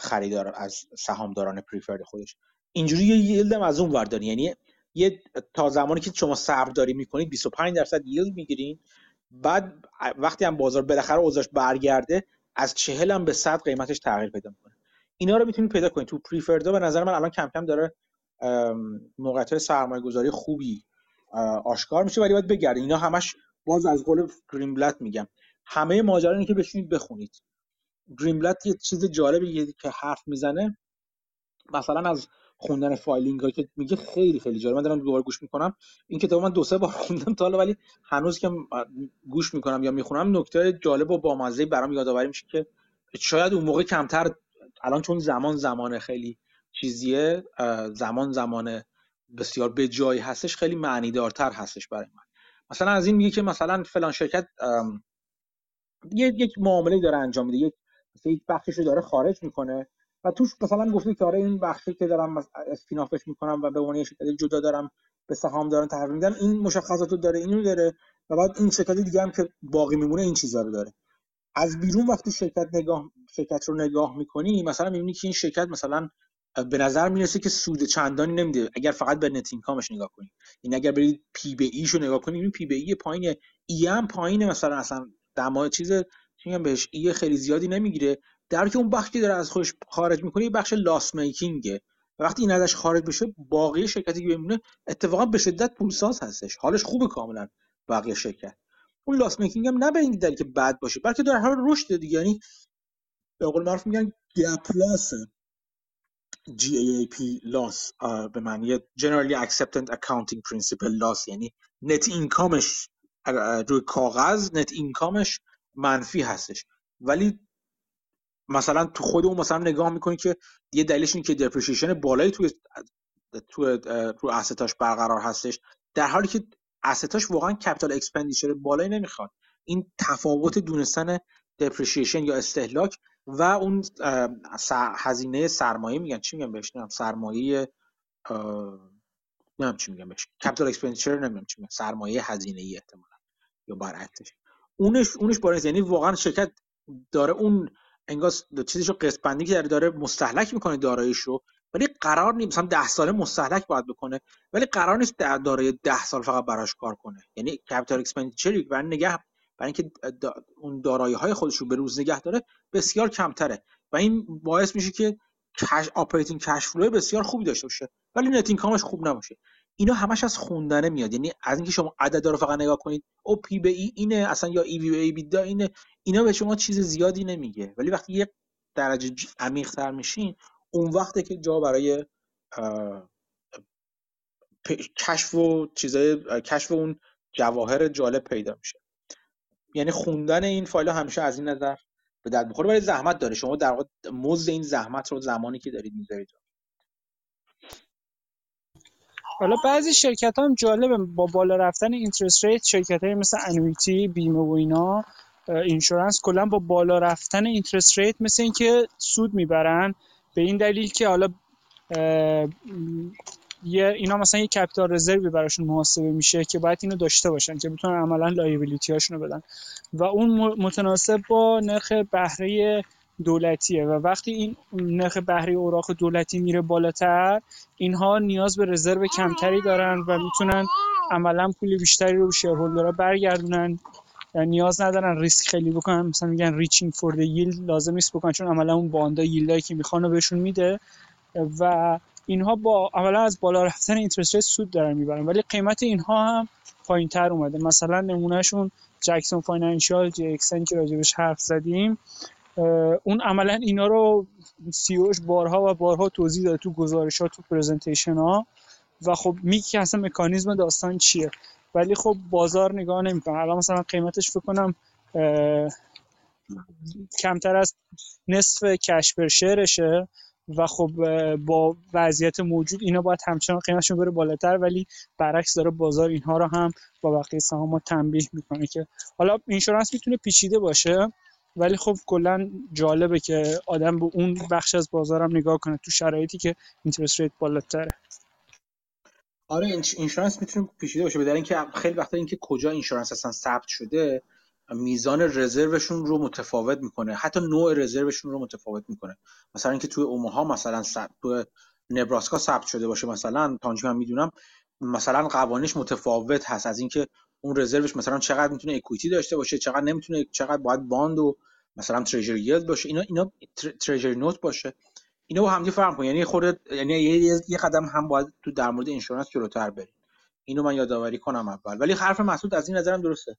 خریدار از سهامداران preferred خودش. اینجوری یه yield از اون ور یعنی یه تا زمانی که شما صبر داری می‌کنید 25 درصد yield می‌گیرین. بعد وقتی هم بازار بالاخره اوضاعش برگرده از 40 هم به 100 قیمتش تغییر پیدا می‌کنه. اینا رو می‌تونید پیدا کنید تو preferred ا به نظر من الان کم کم داره موقعیت سرمایه گذاری خوبی آشکار میشه. ولی باید بگردید اینا همش باز از قول گرینبلت میگم. همه ماجرا اینه که بشینید بخونید. گرینبلت یه چیز جالبی که حرف می‌زنه مثلا از خوندن filing هایی که میگه خیلی خیلی جالب. من دارم دوباره گوش می‌کنم. این کتاب من دو سه بار خوندم تا حالا ولی هنوز که گوش می‌کنم یا می‌خونم نکته جالب و بامزه برام یادآوری میشه که شاید اون موقع کمتر الان چون زمان زمان خیلی چیزیه زمان زمان بسیار به جایی هستش خیلی معنی دارتر هستش برای من. مثلا از این میگه که مثلا فلان شرکت یک معامله داره انجام میده یک یک بخشش رو داره خارج می‌کنه و توش مثلا گفته که آره این بخشی که دارم اسپینافش می‌کنم و به عنوان شرکت جدا دارم به سهام‌داران تحویل میدم این مشخصات رو داره اینو داره و بعد این شرکت دیگه هم که باقی میمونه این چیزا رو داره. از بیرون وقتی شرکت نگاه شرکت رو نگاه می‌کنی مثلا می‌بینی که این شرکت مثلا به نظر می‌رسه که سود چندانی نمیده. اگر فقط به net income ش نگاه کنی این اگر برید P به E شو نگاه کنی این P به E پایین E هم پایینه مثلا اصلا دما چیز چی بهش ای خیلی زیادی نمی‌گیره. در که اون بخشی داره از خودش خارج می‌کنه یه بخش loss making ه وقتی این ازش خارج بشه باقی شرکتی که بمونه اتفاقا به شدت پولساز هستش. حالش خوبه کاملا بقیه شرکت. اون loss making هم نه به این دلیل که بد باشه بلکه در حال رشد دیگه یعنی به قول معروف میگن GAAP loss GAAP loss به معنی Generally Accepted Accounting Principle loss یعنی net income ش روی کاغذ net income ش منفی هستش. ولی مثلا تو خود اون مثلا نگاه می‌کنی که یه دلیلش اینه که depreciation بالایی توی تو رو asset اش برقرار هستش. در حالی که asset اش واقعا capital expenditure بالایی نمی‌خواد. این تفاوت دونستن depreciation یا استهلاک و اون هزینه سرمایه میگن. چی میگن بهش؟ نمی‌دونم سرمایه نمی‌دونم چی میگن بهش. capital expenditure نمی‌دونم چی میگن. سرمایه هزینه ای احتمالاً. یا برعکسش اونش اونش بالا یعنی واقعا شرکت داره اون انگار چیزی رو قسط بندی که داره مستهلک می‌کنه داراییش رو ولی قرار نیست مثلا 10 ساله مستهلک باید بکنه ولی قرار نیست در دارای 10 سال فقط براش کار کنه. یعنی capital expenditure برای نگه برای اینکه اون دارایی های خودش رو به روز نگه داره بسیار کمتره. و این باعث میشه که cash operating cash flow بسیار خوبی داشته باشه ولی net income ش خوب نباشه. اینا همش از خوندنه میاد. یعنی از اینکه شما عددا رو فقط نگاه کنید او پی به ای اینه اصلا یا ای وی و ای بیدا اینه. اینا به شما چیز زیادی نمیگه. ولی وقتی یه درجه عمیق تر میشین اون وقته که جا برای کشف و چیزای کشف اون جواهر جالب پیدا میشه. یعنی خوندن این فایل ها همیشه از این نظر به درد بخوره ولی زحمت داره. شما در واقع مزد این زحمت رو زمانی که دارید می‌ذارید. حالا بعضی شرکت هم جالبه با بالا رفتن interest rate شرکت های مثل annuity بیمه و اینا insurance کلا با بالا رفتن interest rate مثل اینکه سود می‌برن. به این دلیل که حالا یه اینا مثلا یه capital reserve ی براشون محاسبه میشه که باید اینو داشته باشن که بتونن عملا liability هاشونو بدن. و اون متناسب با نرخ بهره دولتیه و وقتی این نرخ بهره اوراق دولتی میره بالاتر اینها نیاز به reserve کمتری دارن و می‌تونن عملا پول بیشتری رو shareholder ها برگردونن. یعنی نیاز ندارن ریسک خیلی بکنن. مثلا میگن reaching for yield لازم نیست بکنن چون عملا اون bond ا yield ایی که می‌خوان بهشون میده و اینها با اولا از بالا رفتن interest سود دارن می‌برن. ولی قیمت اینها هم پایین تر اومده. مثلا نمونهشون Jackson Financial جی که راجع بهش حرف زدیم اون عملا اینا رو CEO ش بارها و بارها توضیح داده تو گزارش ها تو presentation ها. و خب میگه که اصلا مکانیزم داستان چیه. ولی خب بازار نگاه نمی‌کنه. الان مثلا قیمتش فکر کمتر از نصف cash per share شه. و خب با وضعیت موجود اینا باید همچنان قیمتشون بره بالاتر. ولی برعکس داره بازار اینها رو هم با بقیه سهام تنبیه می‌کنه که حالا insurance می‌تونه پیچیده باشه. ولی خب کلا جالبه که آدم به اون بخش از بازارم نگاه کنه تو شرایطی که interest rate بالاتره. آره insurance می‌تونه پیچیده باشه به دلیل اینکه خیلی وقتا اینکه کجا insurance اصلا ثبت شده میزان reserve شون رو متفاوت می‌کنه. حتی نوع reserve شون رو متفاوت می‌کنه. مثلا اینکه توی اوماها مثلا تو نبراسکا ثبت شده باشه مثلا تانجی من می‌دونم مثلا قوانینش متفاوت هست. از اینکه اون رزروش مثلا چقدر می‌تونه اکویتی داشته باشه چقدر نمی‌تونه چقدر باید باند و مثلا تریجر یلد باشه اینا اینا تریجر نوت باشه. اینا با هم فرق کنه یعنی خود یعنی یه, قدم هم باید تو در مورد اینشورنس جلوتر بریم. اینو من یادآوری کنم اول. ولی حرف مسعود از این نظرم درسته.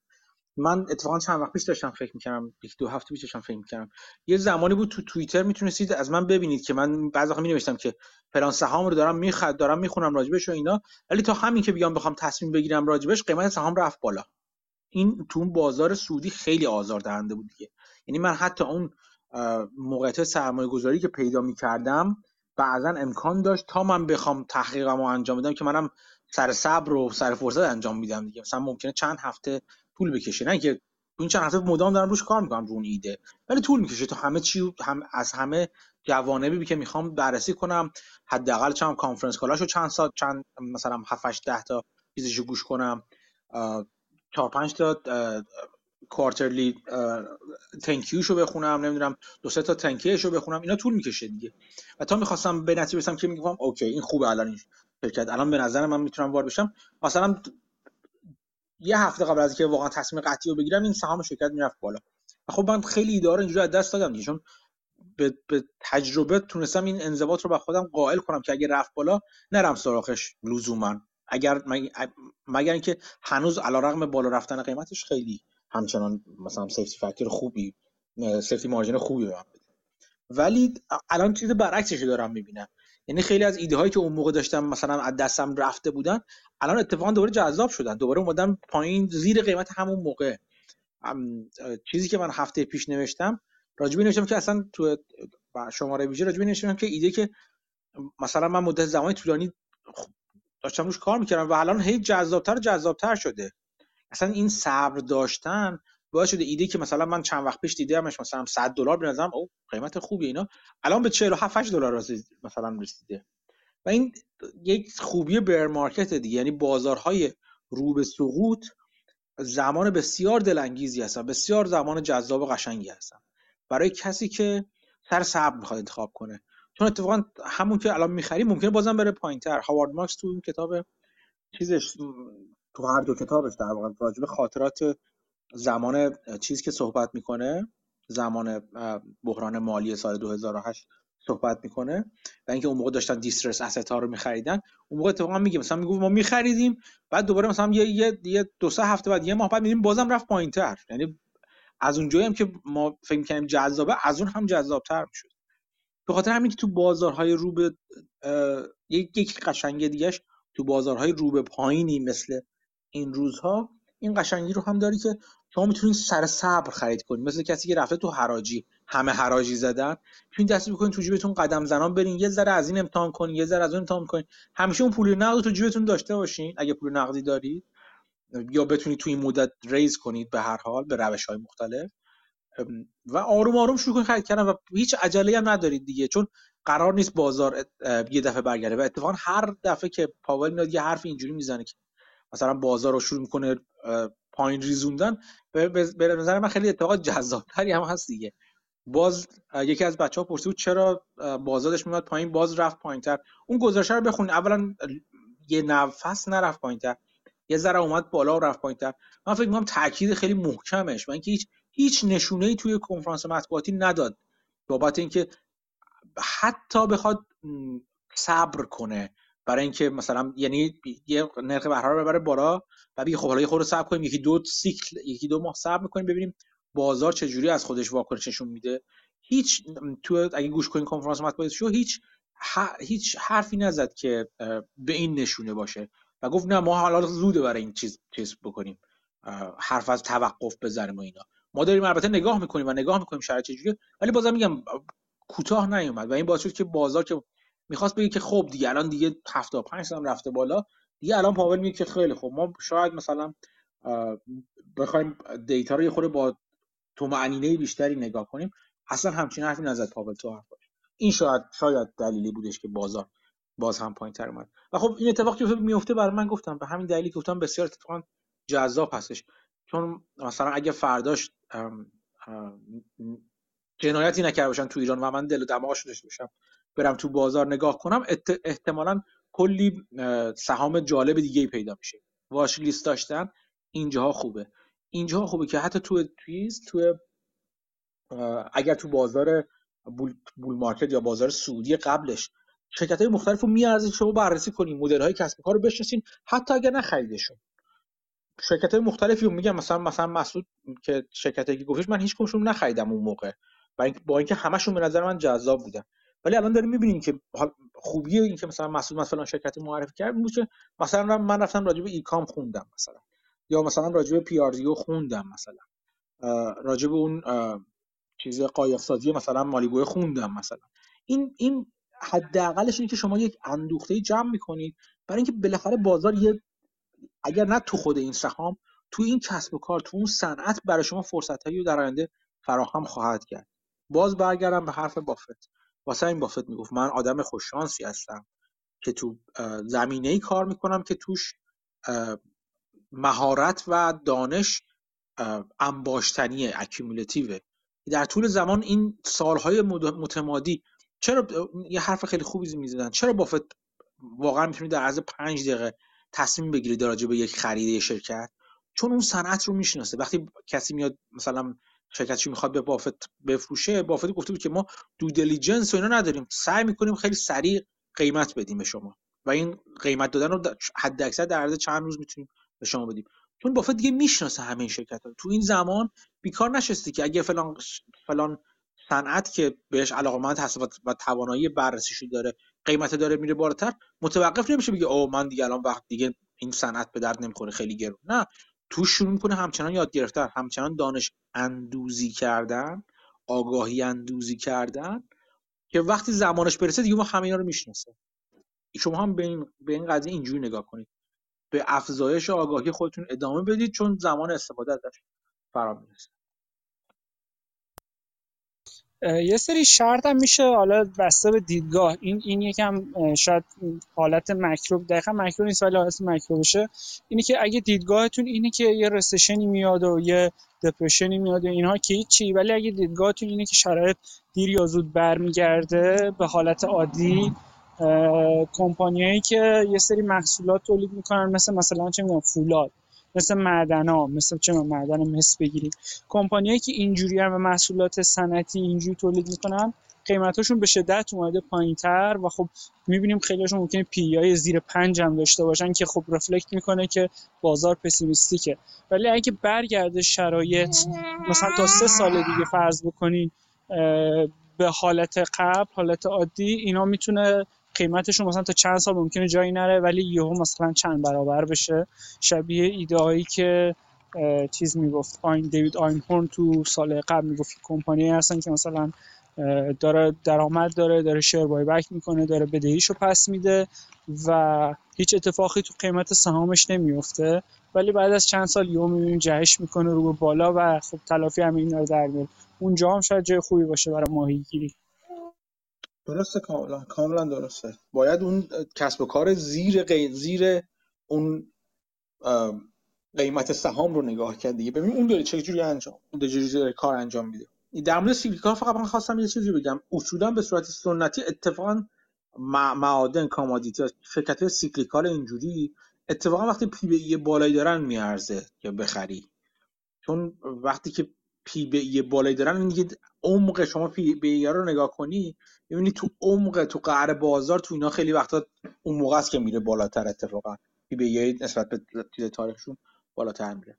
من اتفاقا چند وقت پیش داشتم فکر می‌کردم یک دو هفته پیش داشتم فکر می‌کردم. یه زمانی بود تو توییتر می‌تونستید از من ببینید که من بعضی وقت مینوشتم که پلان سهام رو دارم میخد دارم می‌خونم راجبش و اینا ولی تا همین که بیام بخوام تصمیم بگیرم راجبش قیمت سهام رفت بالا. این تو بازار سودی خیلی آزار دهنده بود دیگه. یعنی من حتی اون موقعیت سرمایه گذاری که پیدا می‌کردم بعضا امکان داشت تا من بخوام تحقیقم انجام بدم که منم سر صبر و سر فرصت انجام میدم دیگه. مثلا ممکنه چند هفته طول بکشه. نه که این چند هفته مدام دارم روش کار می‌کنم رو اون ایده. ولی طول می‌کشه تا همه چی هم از همه جوانبی که می‌خوام بررسی کنم. حداقل چند conference call هاشو چند ساعت چند مثلا 7 8 10 تا چیزشو گوش کنم. چهار پنج تا quarterly 10-Q شو بخونم. نمی‌دونم دو سه تا تنکیشو بخونم. اینا طول می‌کشه دیگه. و تا می‌خواستم به نتیجه برسم که میگم OK این خوبه الان این شرکت. الان به نظر من می‌تونم وارد بشم. مثلا یه هفته قبل از اینکه واقعا تصمیم قطعی رو بگیرم این سهام شرکت می‌رفت بالا. خب من خیلی ایده اینجوری از دست دادم چون به, به تجربه تونستم این انضباط رو به خودم قائل کنم که اگه رفت بالا نرم سراغش لزوما. اگر مگر اینکه هنوز علیرغم بالا رفتن قیمتش خیلی همچنان مثلا سیفتی فاکتور خوبی سیفتی مارجین خوبی به ولی الان چیز برعکسش دارم می‌بینم. یعنی خیلی از ایده هایی که اون موقع داشتم مثلا از دستم رفته بودن الان اتفاقا دوباره جذاب شدن. دوباره اومدن پایین زیر قیمت همون موقع. چیزی که من هفته پیش نوشتم راجبی نوشتم که اصلا تو شماره ویژه راجبی نوشتم که ایده که مثلا من مدت زمانی طولانی داشتم روش کار می‌کردم و الان هی جذابتر جذابتر شده. اصلا این صبر داشتن باعث شده ایده که مثلا من چند وقت پیش دیدمش مثلا 100 دلار به نظرم او قیمت خوبی اینا. الان به 47 8 دلار مثلا رسیده. و این یک خوبی بر مارکت دیگه. یعنی بازارهای رو به سقوط زمان بسیار دلانگیزی هستن بسیار زمان جذاب و قشنگی هستن. برای کسی که سر صبر می‌خواد انتخاب کنه. چون اتفاقا همون که الان می‌خری ممکنه بازم بره پایینتر. هاوارد مارکس تو کتاب چیزش تو هر دو کتابش در واقع راجب خاطرات زمان چیزی که صحبت می‌کنه زمان بحران مالی سال 2008 صحبت می‌کنه و اینکه اون موقع داشتن دیسترس اسست ها رو میخریدن اون موقع اتفاقا میگه مثلا میگه ما میخریدیم بعد دوباره مثلا یه, یه, یه دو سه هفته بعد یه ماه بعد میدیم بازم رفت پایینتر. یعنی از اونجایی هم که ما فکر می‌کنیم جذابه از اون هم جذابتر می‌شد. به خاطر همین که تو بازارهای رو به یک قشنگ دیگهش تو بازارهای رو به پایینی مثل این روزها این قشنگی رو هم داری که شما می‌تونید سر صبر خرید کنید مثل کسی که رفته تو حراجی همه حراجی زدن. می‌تونید دست بکنید تو جیبتون قدم زنان برین یه ذره از این امتحان کنید یه ذره از اون امتحان کنید همیشه اون پول نقد تو جیبتون داشته باشین اگه پول نقدی دارید. یا بتونید تو این مدت ریز کنید به هر حال به روش های مختلف و آروم آروم شروع کنید خرید کردن و هیچ عجله هم ندارید دیگه. چون قرار نیست بازار یه دفعه برگرده. و اتفاقا هر دفعه که پاول میاد یه حرف اینجوری می‌زنه که مثلا بازار رو شروع می‌کنه پایین ریزوندن به نظر من خیلی اتفاق جذابتری هم هست دیگه. باز یکی از بچه ها پرسید چرا بازارش میاد پایین؟ باز رفت پایینتر. اون گزارش رو بخونید اولا یه نفس نرفت پایینتر. یه ذره اومد بالا و رفت پایینتر. من فکر می‌کنم تاکید خیلی محکمش. و اینکه هیچ هیچ نشونه ای توی کنفرانس مطبوعاتی نداد. بابت اینکه حتی بخواد صبر کنه. برای اینکه مثلا یعنی یه نرخ بهره رو ببره بالا و بگه خب حالا یه خورده صبر کنیم یکی دو سیکل یکی دو ماه صبر می‌کنیم ببینیم بازار چجوری از خودش واکنش نشون میده. هیچ تو اگه گوش کنین کنفرانس مطبوعاتی هیچ هیچ حرفی نزد که به این نشونه باشه. و گفت نه ما حالا زوده برای این چیز چیز بکنیم. حرف از توقف بزنیم و اینا. ما داریم البته نگاه می‌کنیم و نگاه می‌کنیم شرایط چجوریه ولی بازم میگم کوتاه نیومد. و این باعث شد که بازار که می‌خواست بگه که خب دیگه الان دیگه 75 هم رفته بالا دیگه الان پاول میگه که خیلی خب ما شاید مثلا بخوایم دیتا رو یه خورده با تو معنینه بیشتری نگاه کنیم اصلا همچین حرفی نزد پاول تو حرفاش این شاید شاید دلیلی بودش که بازار باز هم پایین تر اومد. و خب این اتفاق که میفته برای من گفتم به همین دلیلی گفتم بسیار اتفاقا جذاب هستش. چون مثلا اگه فرداش جنایتی نکرده باشن تو ایران و من دل و دماغش داشته باشم برم تو بازار نگاه کنم احتمالا کلی سهام جالب دیگه پیدا میشه. واش لیست داشتن اینجاها خوبه. اینجاها خوبه که حتی تو تویز تو اگر تو بازار بول, بول مارکت یا بازار سعودی قبلش شرکت های مختلف رو میارزید شما بررسی کنیم مدل های کسب کار رو بشناسین حتی اگر نخریدشون شرکت های مختلفی رو میگم مثلا مثلا مسعود که شرکتی که گفتش من هیچ کدومشون نخریدم اون موقع. با اینکه همشون به نظر من جذاب بودن. ولی الان داریم می‌بینیم که خوبی این که مثلا مسعود مثلا شرکت معرفی کرد بود مثلا من رفتم راجع به ایکام خوندم مثلا. یا مثلا راجع به PR خوندم مثلا. راجع اون چیز قایق مثلا Malibu خوندم مثلا. این این حداقلش اینه که شما یک اندوخته جمع می‌کنید برای اینکه بالاخره بازار یه اگر نه تو خود این سهام تو این کسب و کار تو اون صنعت برای شما فرصت هایی در آینده فراهم خواهد کرد. باز برگردم به حرف بافت. واسه این بافت می‌گفت من آدم خوششانسی هستم که تو زمینه ای کار می‌کنم که توش مهارت و دانش انباشتنیه اکیمولتیوه در طول زمان این سالهای متمادی چرا یه حرف خیلی خوبی می‌زدن. چرا بافت واقعا می‌تونی در عرض پنج دقیقه تصمیم بگیری در به یک خرید شرکت؟ چون اون صنعت رو می‌شناسه. وقتی کسی میاد مثلا شرکتش می‌خواد به بافت بفروشه؟ بافت گفته بود که ما دو دیلیجنس و اینا نداریم. سعی می‌کنیم خیلی سریع قیمت بدیم به شما. و این قیمت دادن رو حد اکثر در عرض چند روز می‌تونیم به شما بدیم. چون بافت دیگه می‌شناسه همه این شرکت ها تو این زمان بیکار نشستی که اگه فلان فلان صنعت که بهش علاقمند هست و توانایی بررسیشو داره قیمت داره میره بالاتر متوقف نمیشه بگه او من دیگه الان وقت دیگه این صنعت به درد نمی‌خوره خیلی گرون. نه. تو شروع می‌کنه همچنان یاد گرفتن همچنان دانش اندوزی کردن آگاهی اندوزی کردن که وقتی زمانش برسه دیگه ما همه اینا رو می‌شناسه. شما هم به این, به این قضیه اینجوری نگاه کنید. به افزایش آگاهی خودتون ادامه بدید چون زمان استفاده ازش فرا می‌رسه. یه سری شرط هم میشه حالا بسته به دیدگاه. این این یکم شاید حالت مکرو دقیقا مکرو نیست ولی حالت مکرو بشه اینه که اگه دیدگاهتون اینه که یه رسشنی میاد و یه دپرشنی میاد و اینها که هیچی ولی اگه دیدگاهتون اینه که شرایط دیر یا زود برمیگرده به حالت عادی کمپانیایی که یه سری محصولات تولید می‌کنن مثل مثلا چه فولاد. مثل ها مثل چه معدن مس بگیریم کمپانیایی که اینجوری هم و محصولات صنعتی اینجوری تولید می‌کنن قیمتاشون به شدت اومده تر و خب می‌بینیم خیلیشون ممکنه پی های زیر پنج هم داشته باشن که خب رفلکت می‌کنه که بازار پسیمیستیکه. ولی اگه برگرده شرایط مثلا تا سه سال دیگه فرض بکنین به حالت قبل حالت عادی اینا می‌تونه قیمتشون مثلا تا چند سال ممکنه جایی نره ولی یهو مثلا چند برابر بشه. شبیه ایده هایی که چیز می‌گفت آین دیوید آینهورن تو سال قبل می‌گفت کمپانی هستن که مثلا داره درآمد داره داره شیر بای بک می‌کنه داره بدهیشو پس میده و هیچ اتفاقی تو قیمت سهامش نمیفته ولی بعد از چند سال یهو می‌بینیم جهش می‌کنه رو به بالا و خب تلافی همین رو در میاره. اونجا هم شاید جای خوبی باشه برای ماهیگیری. درسته کاملا کاملا درسته. باید اون کسب و کار زیر زیر اون قیمت سهام رو نگاه کرد دیگه. ببین اون داره چه جوری انجام اون داره کار انجام میده. در مورد سیلیکا فقط من خواستم یه چیزی بگم. اصولا به صورت سنتی اتفاقا معادن commodity شرکت cyclical اینجوری اتفاقا وقتی P/E بالایی دارن میارزه یا بخری. چون وقتی که P/E بالایی دارن این عمق شما P/E رو نگاه کنی می‌بینی تو عمق تو قعر بازار تو اینا خیلی وقتا اون موقع است که میره بالاتر اتفاقا. P/E نسبت به تاریخشون بالاتر میره.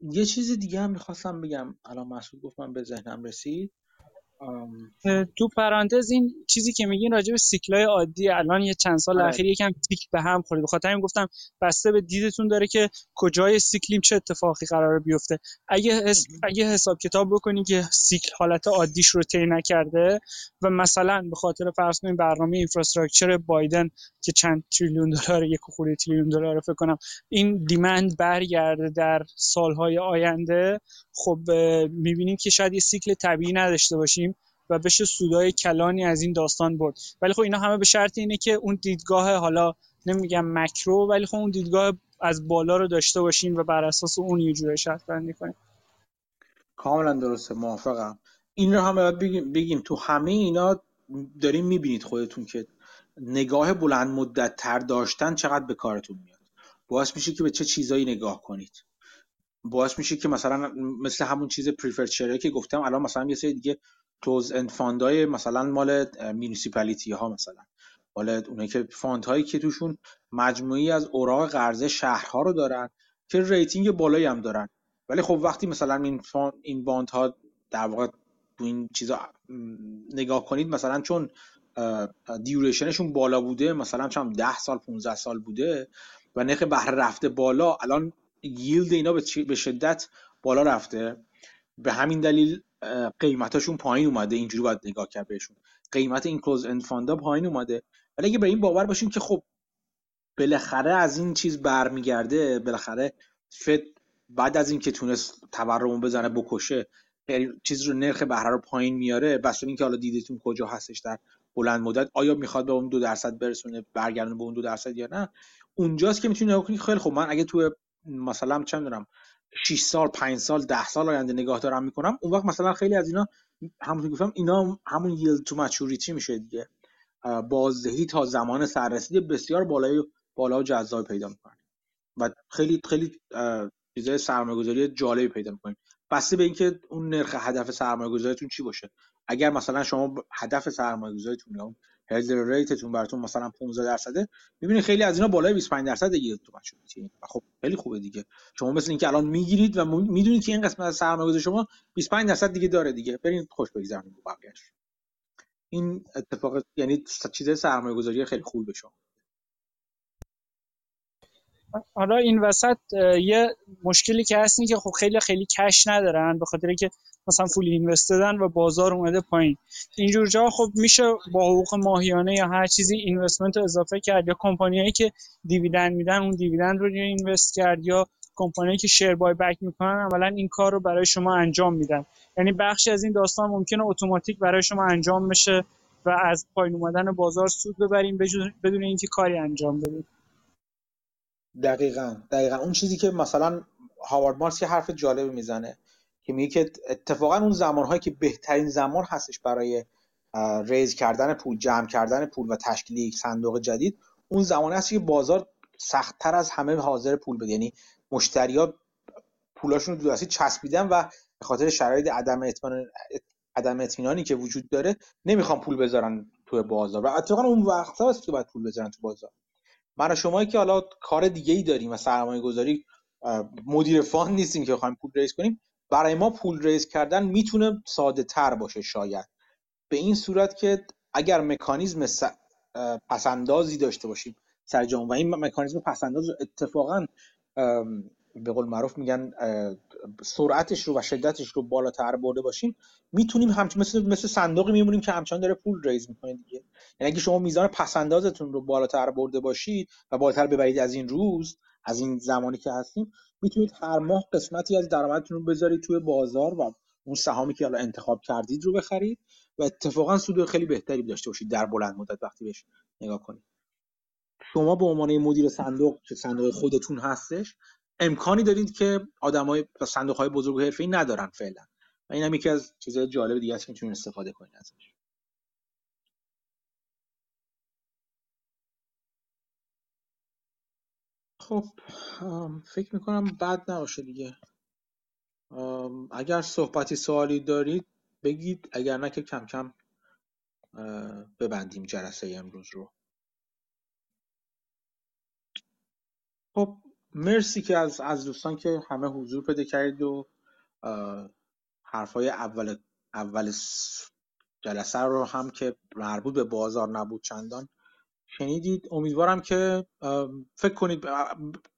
یه چیز دیگه هم می‌خواستم بگم. الان مسعود گفت من به ذهنم رسید. تو پرانتز این چیزی که میگین راجع به سیکلای عادی الان یه چند سال آره. اخیر یکم تیک به هم خورده. بخاطر همین گفتم بسته به دیدتون داره که کجای سیکلیم چه اتفاقی قرار بیفته. اگه حس... اگه حساب کتاب بکنی که سیکل حالت عادیش رو طی نکرده و مثلا به خاطر فرض کنیم برنامه اینفراستراکچر بایدن که چند تریلیون دلار یک خورده تریلیون دلار فکر کنم این دیمند برگرده در سالهای آینده خب می‌بینیم که شاید یه سیکل طبیعی نداشته باشیم. و بشه سودای کلانی از این داستان برد. ولی خب اینا همه به شرط اینه که اون دیدگاه حالا نمیگم مکرو ولی خب اون دیدگاه از بالا رو داشته باشین و بر اساس اون یه جوری شرط بندی کنیم. کاملا درسته موافقم. این رو هم باید بگیم, بگیم. تو همه اینا داریم می‌بینید خودتون که نگاه بلند مدت تر داشتن چقدر به کارتون میاد. باعث میشه که به چه چیزایی نگاه کنید. باعث میشه که مثلا مثل همون چیز پریفرد که گفتم الان مثلا یه سری دیگه اند فاندای مثلا مال municipality ها مثلا. مال اونایی که fund هایی که توشون مجموعی از اوراق قرضه شهرها رو دارن که rating بالایی هم دارن. ولی خب وقتی مثلا این fund این bond ها در واقع تو این چیزا نگاه کنید مثلا چون duration شون بالا بوده مثلا چم 10 سال 15 سال بوده و نرخ بهره رفته بالا الان yield اینا به شدت بالا رفته. به همین دلیل قیمتاشون پایین اومده اینجوری باید نگاه کرد بهشون. قیمت این کلوز اند فاندا پایین اومده. ولی اگه به این باور باشیم که خب بالاخره از این چیز برمیگرده بالاخره فد بعد از اینکه تونست تورم بزنه بکشه چیز رو نرخ بهره رو پایین میاره بس اینکه حالا دیدتون کجا هستش در بلند مدت آیا می‌خواد به اون دو درصد برسونه برگردونه به اون دو درصد یا نه؟ اونجاست که می‌تونی نگاه کنی. خیلی خب من اگه تو مثلا چه می‌دونم 6 سال 5 سال 10 سال آینده نگاه دارم می‌کنم. اون وقت مثلا خیلی از اینا همونطور گفتم اینا همون ییلد تو مچوریتی میشه دیگه. بازدهی تا زمان سررسیدی بسیار بالای بالا و جذاب پیدا می‌کنن و خیلی خیلی چیزای سرمایه‌گذاری جالبی پیدا می‌کنیم بسته به اینکه اون نرخ هدف سرمایه‌گذاریتون چی باشه؟ اگر مثلا شما هدف سرمایه‌گذاریتون یا هلدر ریتتون براتون مثلا 15 درصده؟ می‌بینید خیلی از اینا بالای 25 درصد دیگه تو بچه خب خیلی خوبه دیگه. شما مثل اینکه الان می‌گیرید و می‌دونید که این قسمت از سرمایه‌گذاری شما 25 درصد دیگه داره دیگه. برین خوش بگذرونید با بقیه‌اش. این اتفاق یعنی چیز سرمایه‌گذاری خیلی خوبی به شما. حالا این وسط یه مشکلی که هست که خب خیلی خیلی کش ندارن به خاطر که مثلا فول اینوستدن و بازار اومده پایین. اینجور جا خب میشه با حقوق ماهیانه یا هر چیزی اینوستمنت رو اضافه کرد یا کمپانیایی که دیویدند میدن اون دیویدند رو اینوست کرد یا کمپانی که شیر بای بک می‌کنن اولا این کار رو برای شما انجام میدن. یعنی بخشی از این داستان ممکنه اتوماتیک برای شما انجام بشه و از پایین اومدن بازار سود ببریم بدون اینکه کاری انجام بدیم دقیقا دقیقا. اون چیزی که مثلا هاوارد مارکس یه حرف جالب می‌زنه که میگه که اتفاقا اون زمانهایی که بهترین زمان هستش برای ریز کردن پول جمع کردن پول و تشکیل یک صندوق جدید اون زمان هست که بازار سختتر از همه حاضر پول بده یعنی مشتریا پولاشون رو دو چسبیدن و به خاطر شرایط عدم اطمینان عدم اطمینانی که وجود داره نمی‌خوان پول بذارن تو بازار. و اتفاقا اون وقت هست که باید پول بذارن تو بازار. من شما که حالا کار دیگه ای داریم و سرمایه گذاری مدیر fund نیستیم که بخوایم پول raise کنیم برای ما پول raise کردن می‌تونه ساده تر باشه شاید. به این صورت که اگر مکانیزم پسندازی داشته باشیم سرجام و این مکانیزم پسنداز اتفاقا به قول معروف میگن سرعتش رو و شدتش رو بالاتر برده باشیم می‌تونیم همچنین مثل مثل صندوقی میمونیم که همچنان داره پول raise می‌کنه دیگه. یعنی اگه شما میزان پسندازتون رو بالاتر برده باشید و بالاتر ببرید از این روز از این زمانی که هستیم می‌تونید هر ماه قسمتی از درآمدتون رو بذارید توی بازار و اون سهامی که حالا انتخاب کردید رو بخرید و اتفاقا سود خیلی بهتری داشته باشید در بلند مدت وقتی بهش نگاه کنید. شما به عنوان مدیر صندوق که صندوق خودتون هستش امکانی دارید که آدمای صندوق های بزرگ حرفه‌ای ندارن فعلا. و این هم یکی از چیزهای جالب دیگه است که می‌تونید استفاده کنید ازش. خب فکر می‌کنم بد نباشه دیگه. اگر صحبتی سوالی دارید بگید اگر نه که کم کم ببندیم جلسه امروز رو. خب مرسی که از از دوستان که همه حضور پیدا کردید و حرفای اول اول جلسه رو هم که مربوط به بازار نبود چندان شنیدید. امیدوارم که فکر کنید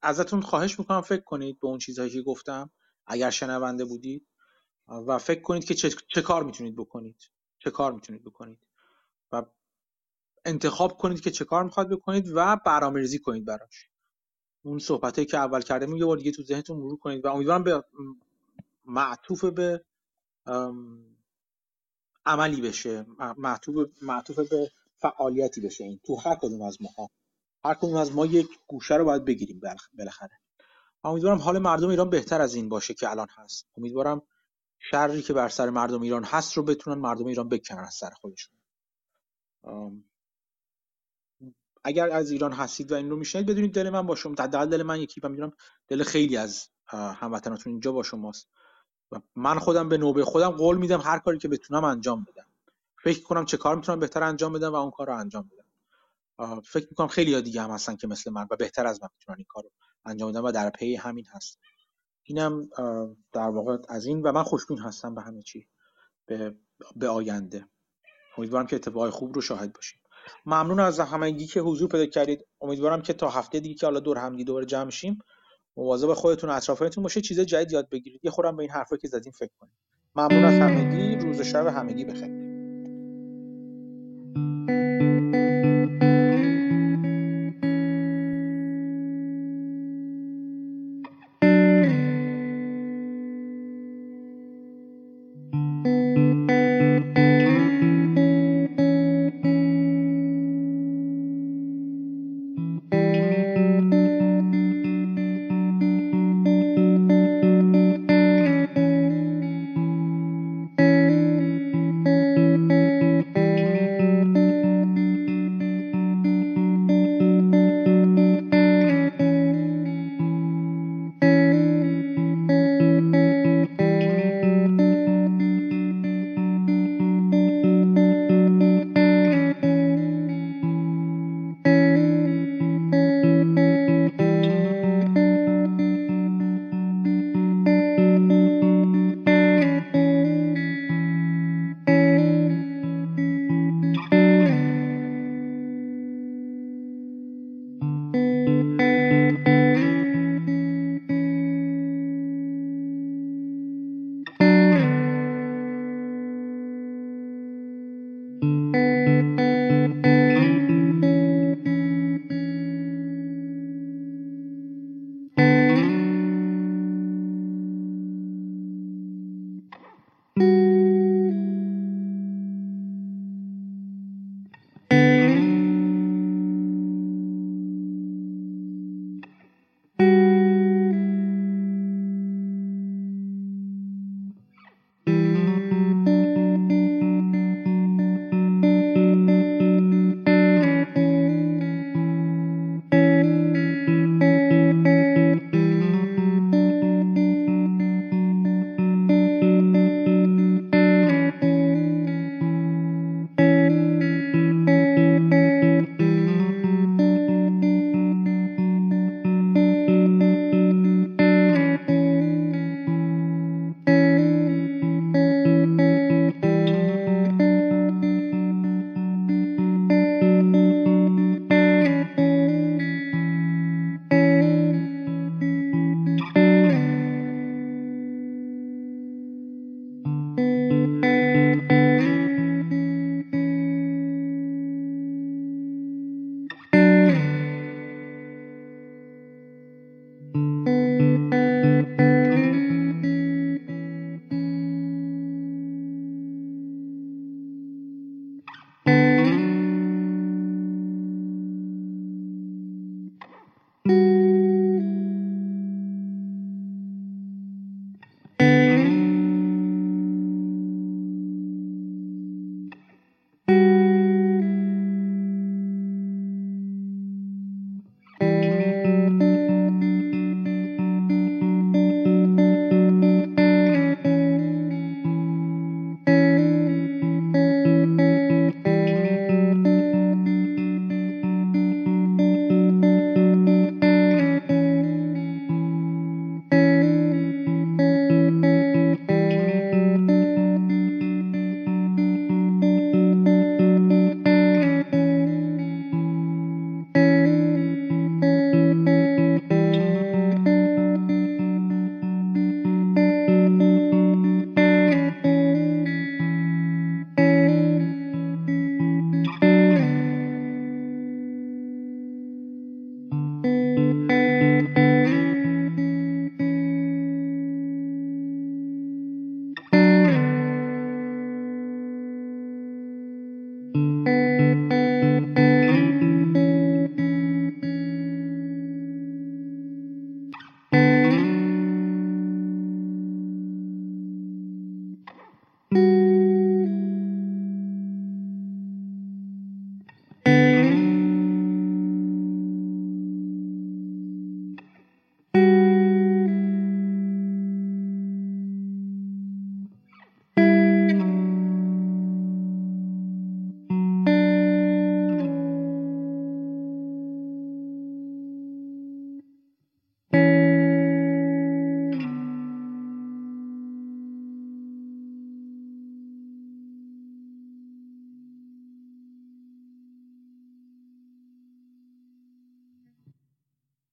ازتون خواهش می‌کنم فکر کنید به اون چیزهایی که گفتم اگر شنونده بودید و فکر کنید که چه, چه کار می‌تونید بکنید. چه کار می‌تونید بکنید. و انتخاب کنید که چه کار می‌خواد بکنید و برنامه‌ریزی کنید براش. اون صحبتایی که اول کردیم یه بار دیگه تو ذهنتون مرور کنید. و امیدوارم به معطوف به عملی بشه معطوف معطوف به فعالیتی بشه. این تو هر کدوم از ماها هر کدوم از ما یک گوشه رو باید بگیریم بالاخره. امیدوارم حال مردم ایران بهتر از این باشه که الان هست. امیدوارم شری که بر سر مردم ایران هست رو بتونن مردم ایران بکنن از سر خودشون. اگر از ایران هستید و این رو میشنید بدونید دل من با شما حداقل دل من یکی و می‌دونم دل خیلی از هموطناتون اینجا با شماست. و من خودم به نوبه خودم قول میدم هر کاری که بتونم انجام بدم. فکر کنم چه کار می‌تونم بهتر انجام بدم و اون کار رو انجام بدم. فکر می‌کنم خیلی ها دیگه هم هستن که مثل من و بهتر از من می‌تونن این کار رو انجام بدم و در پی همین هست. اینم در واقع از این و من خوشبین هستم به همه چی به, به آینده. امیدوارم که اتفاقای خوب رو شاهد باشیم. ممنون از همگی که حضور پیدا کردید. امیدوارم که تا هفته دیگه که حالا دور همگی دوباره جمع شیم مواظب خودتون و اطرافیانتون باشه چیز جدید یاد بگیرید. یه خورم به این حرفا که زدیم فکر کنید. ممنون از همگی. روز شب همگی بخیر.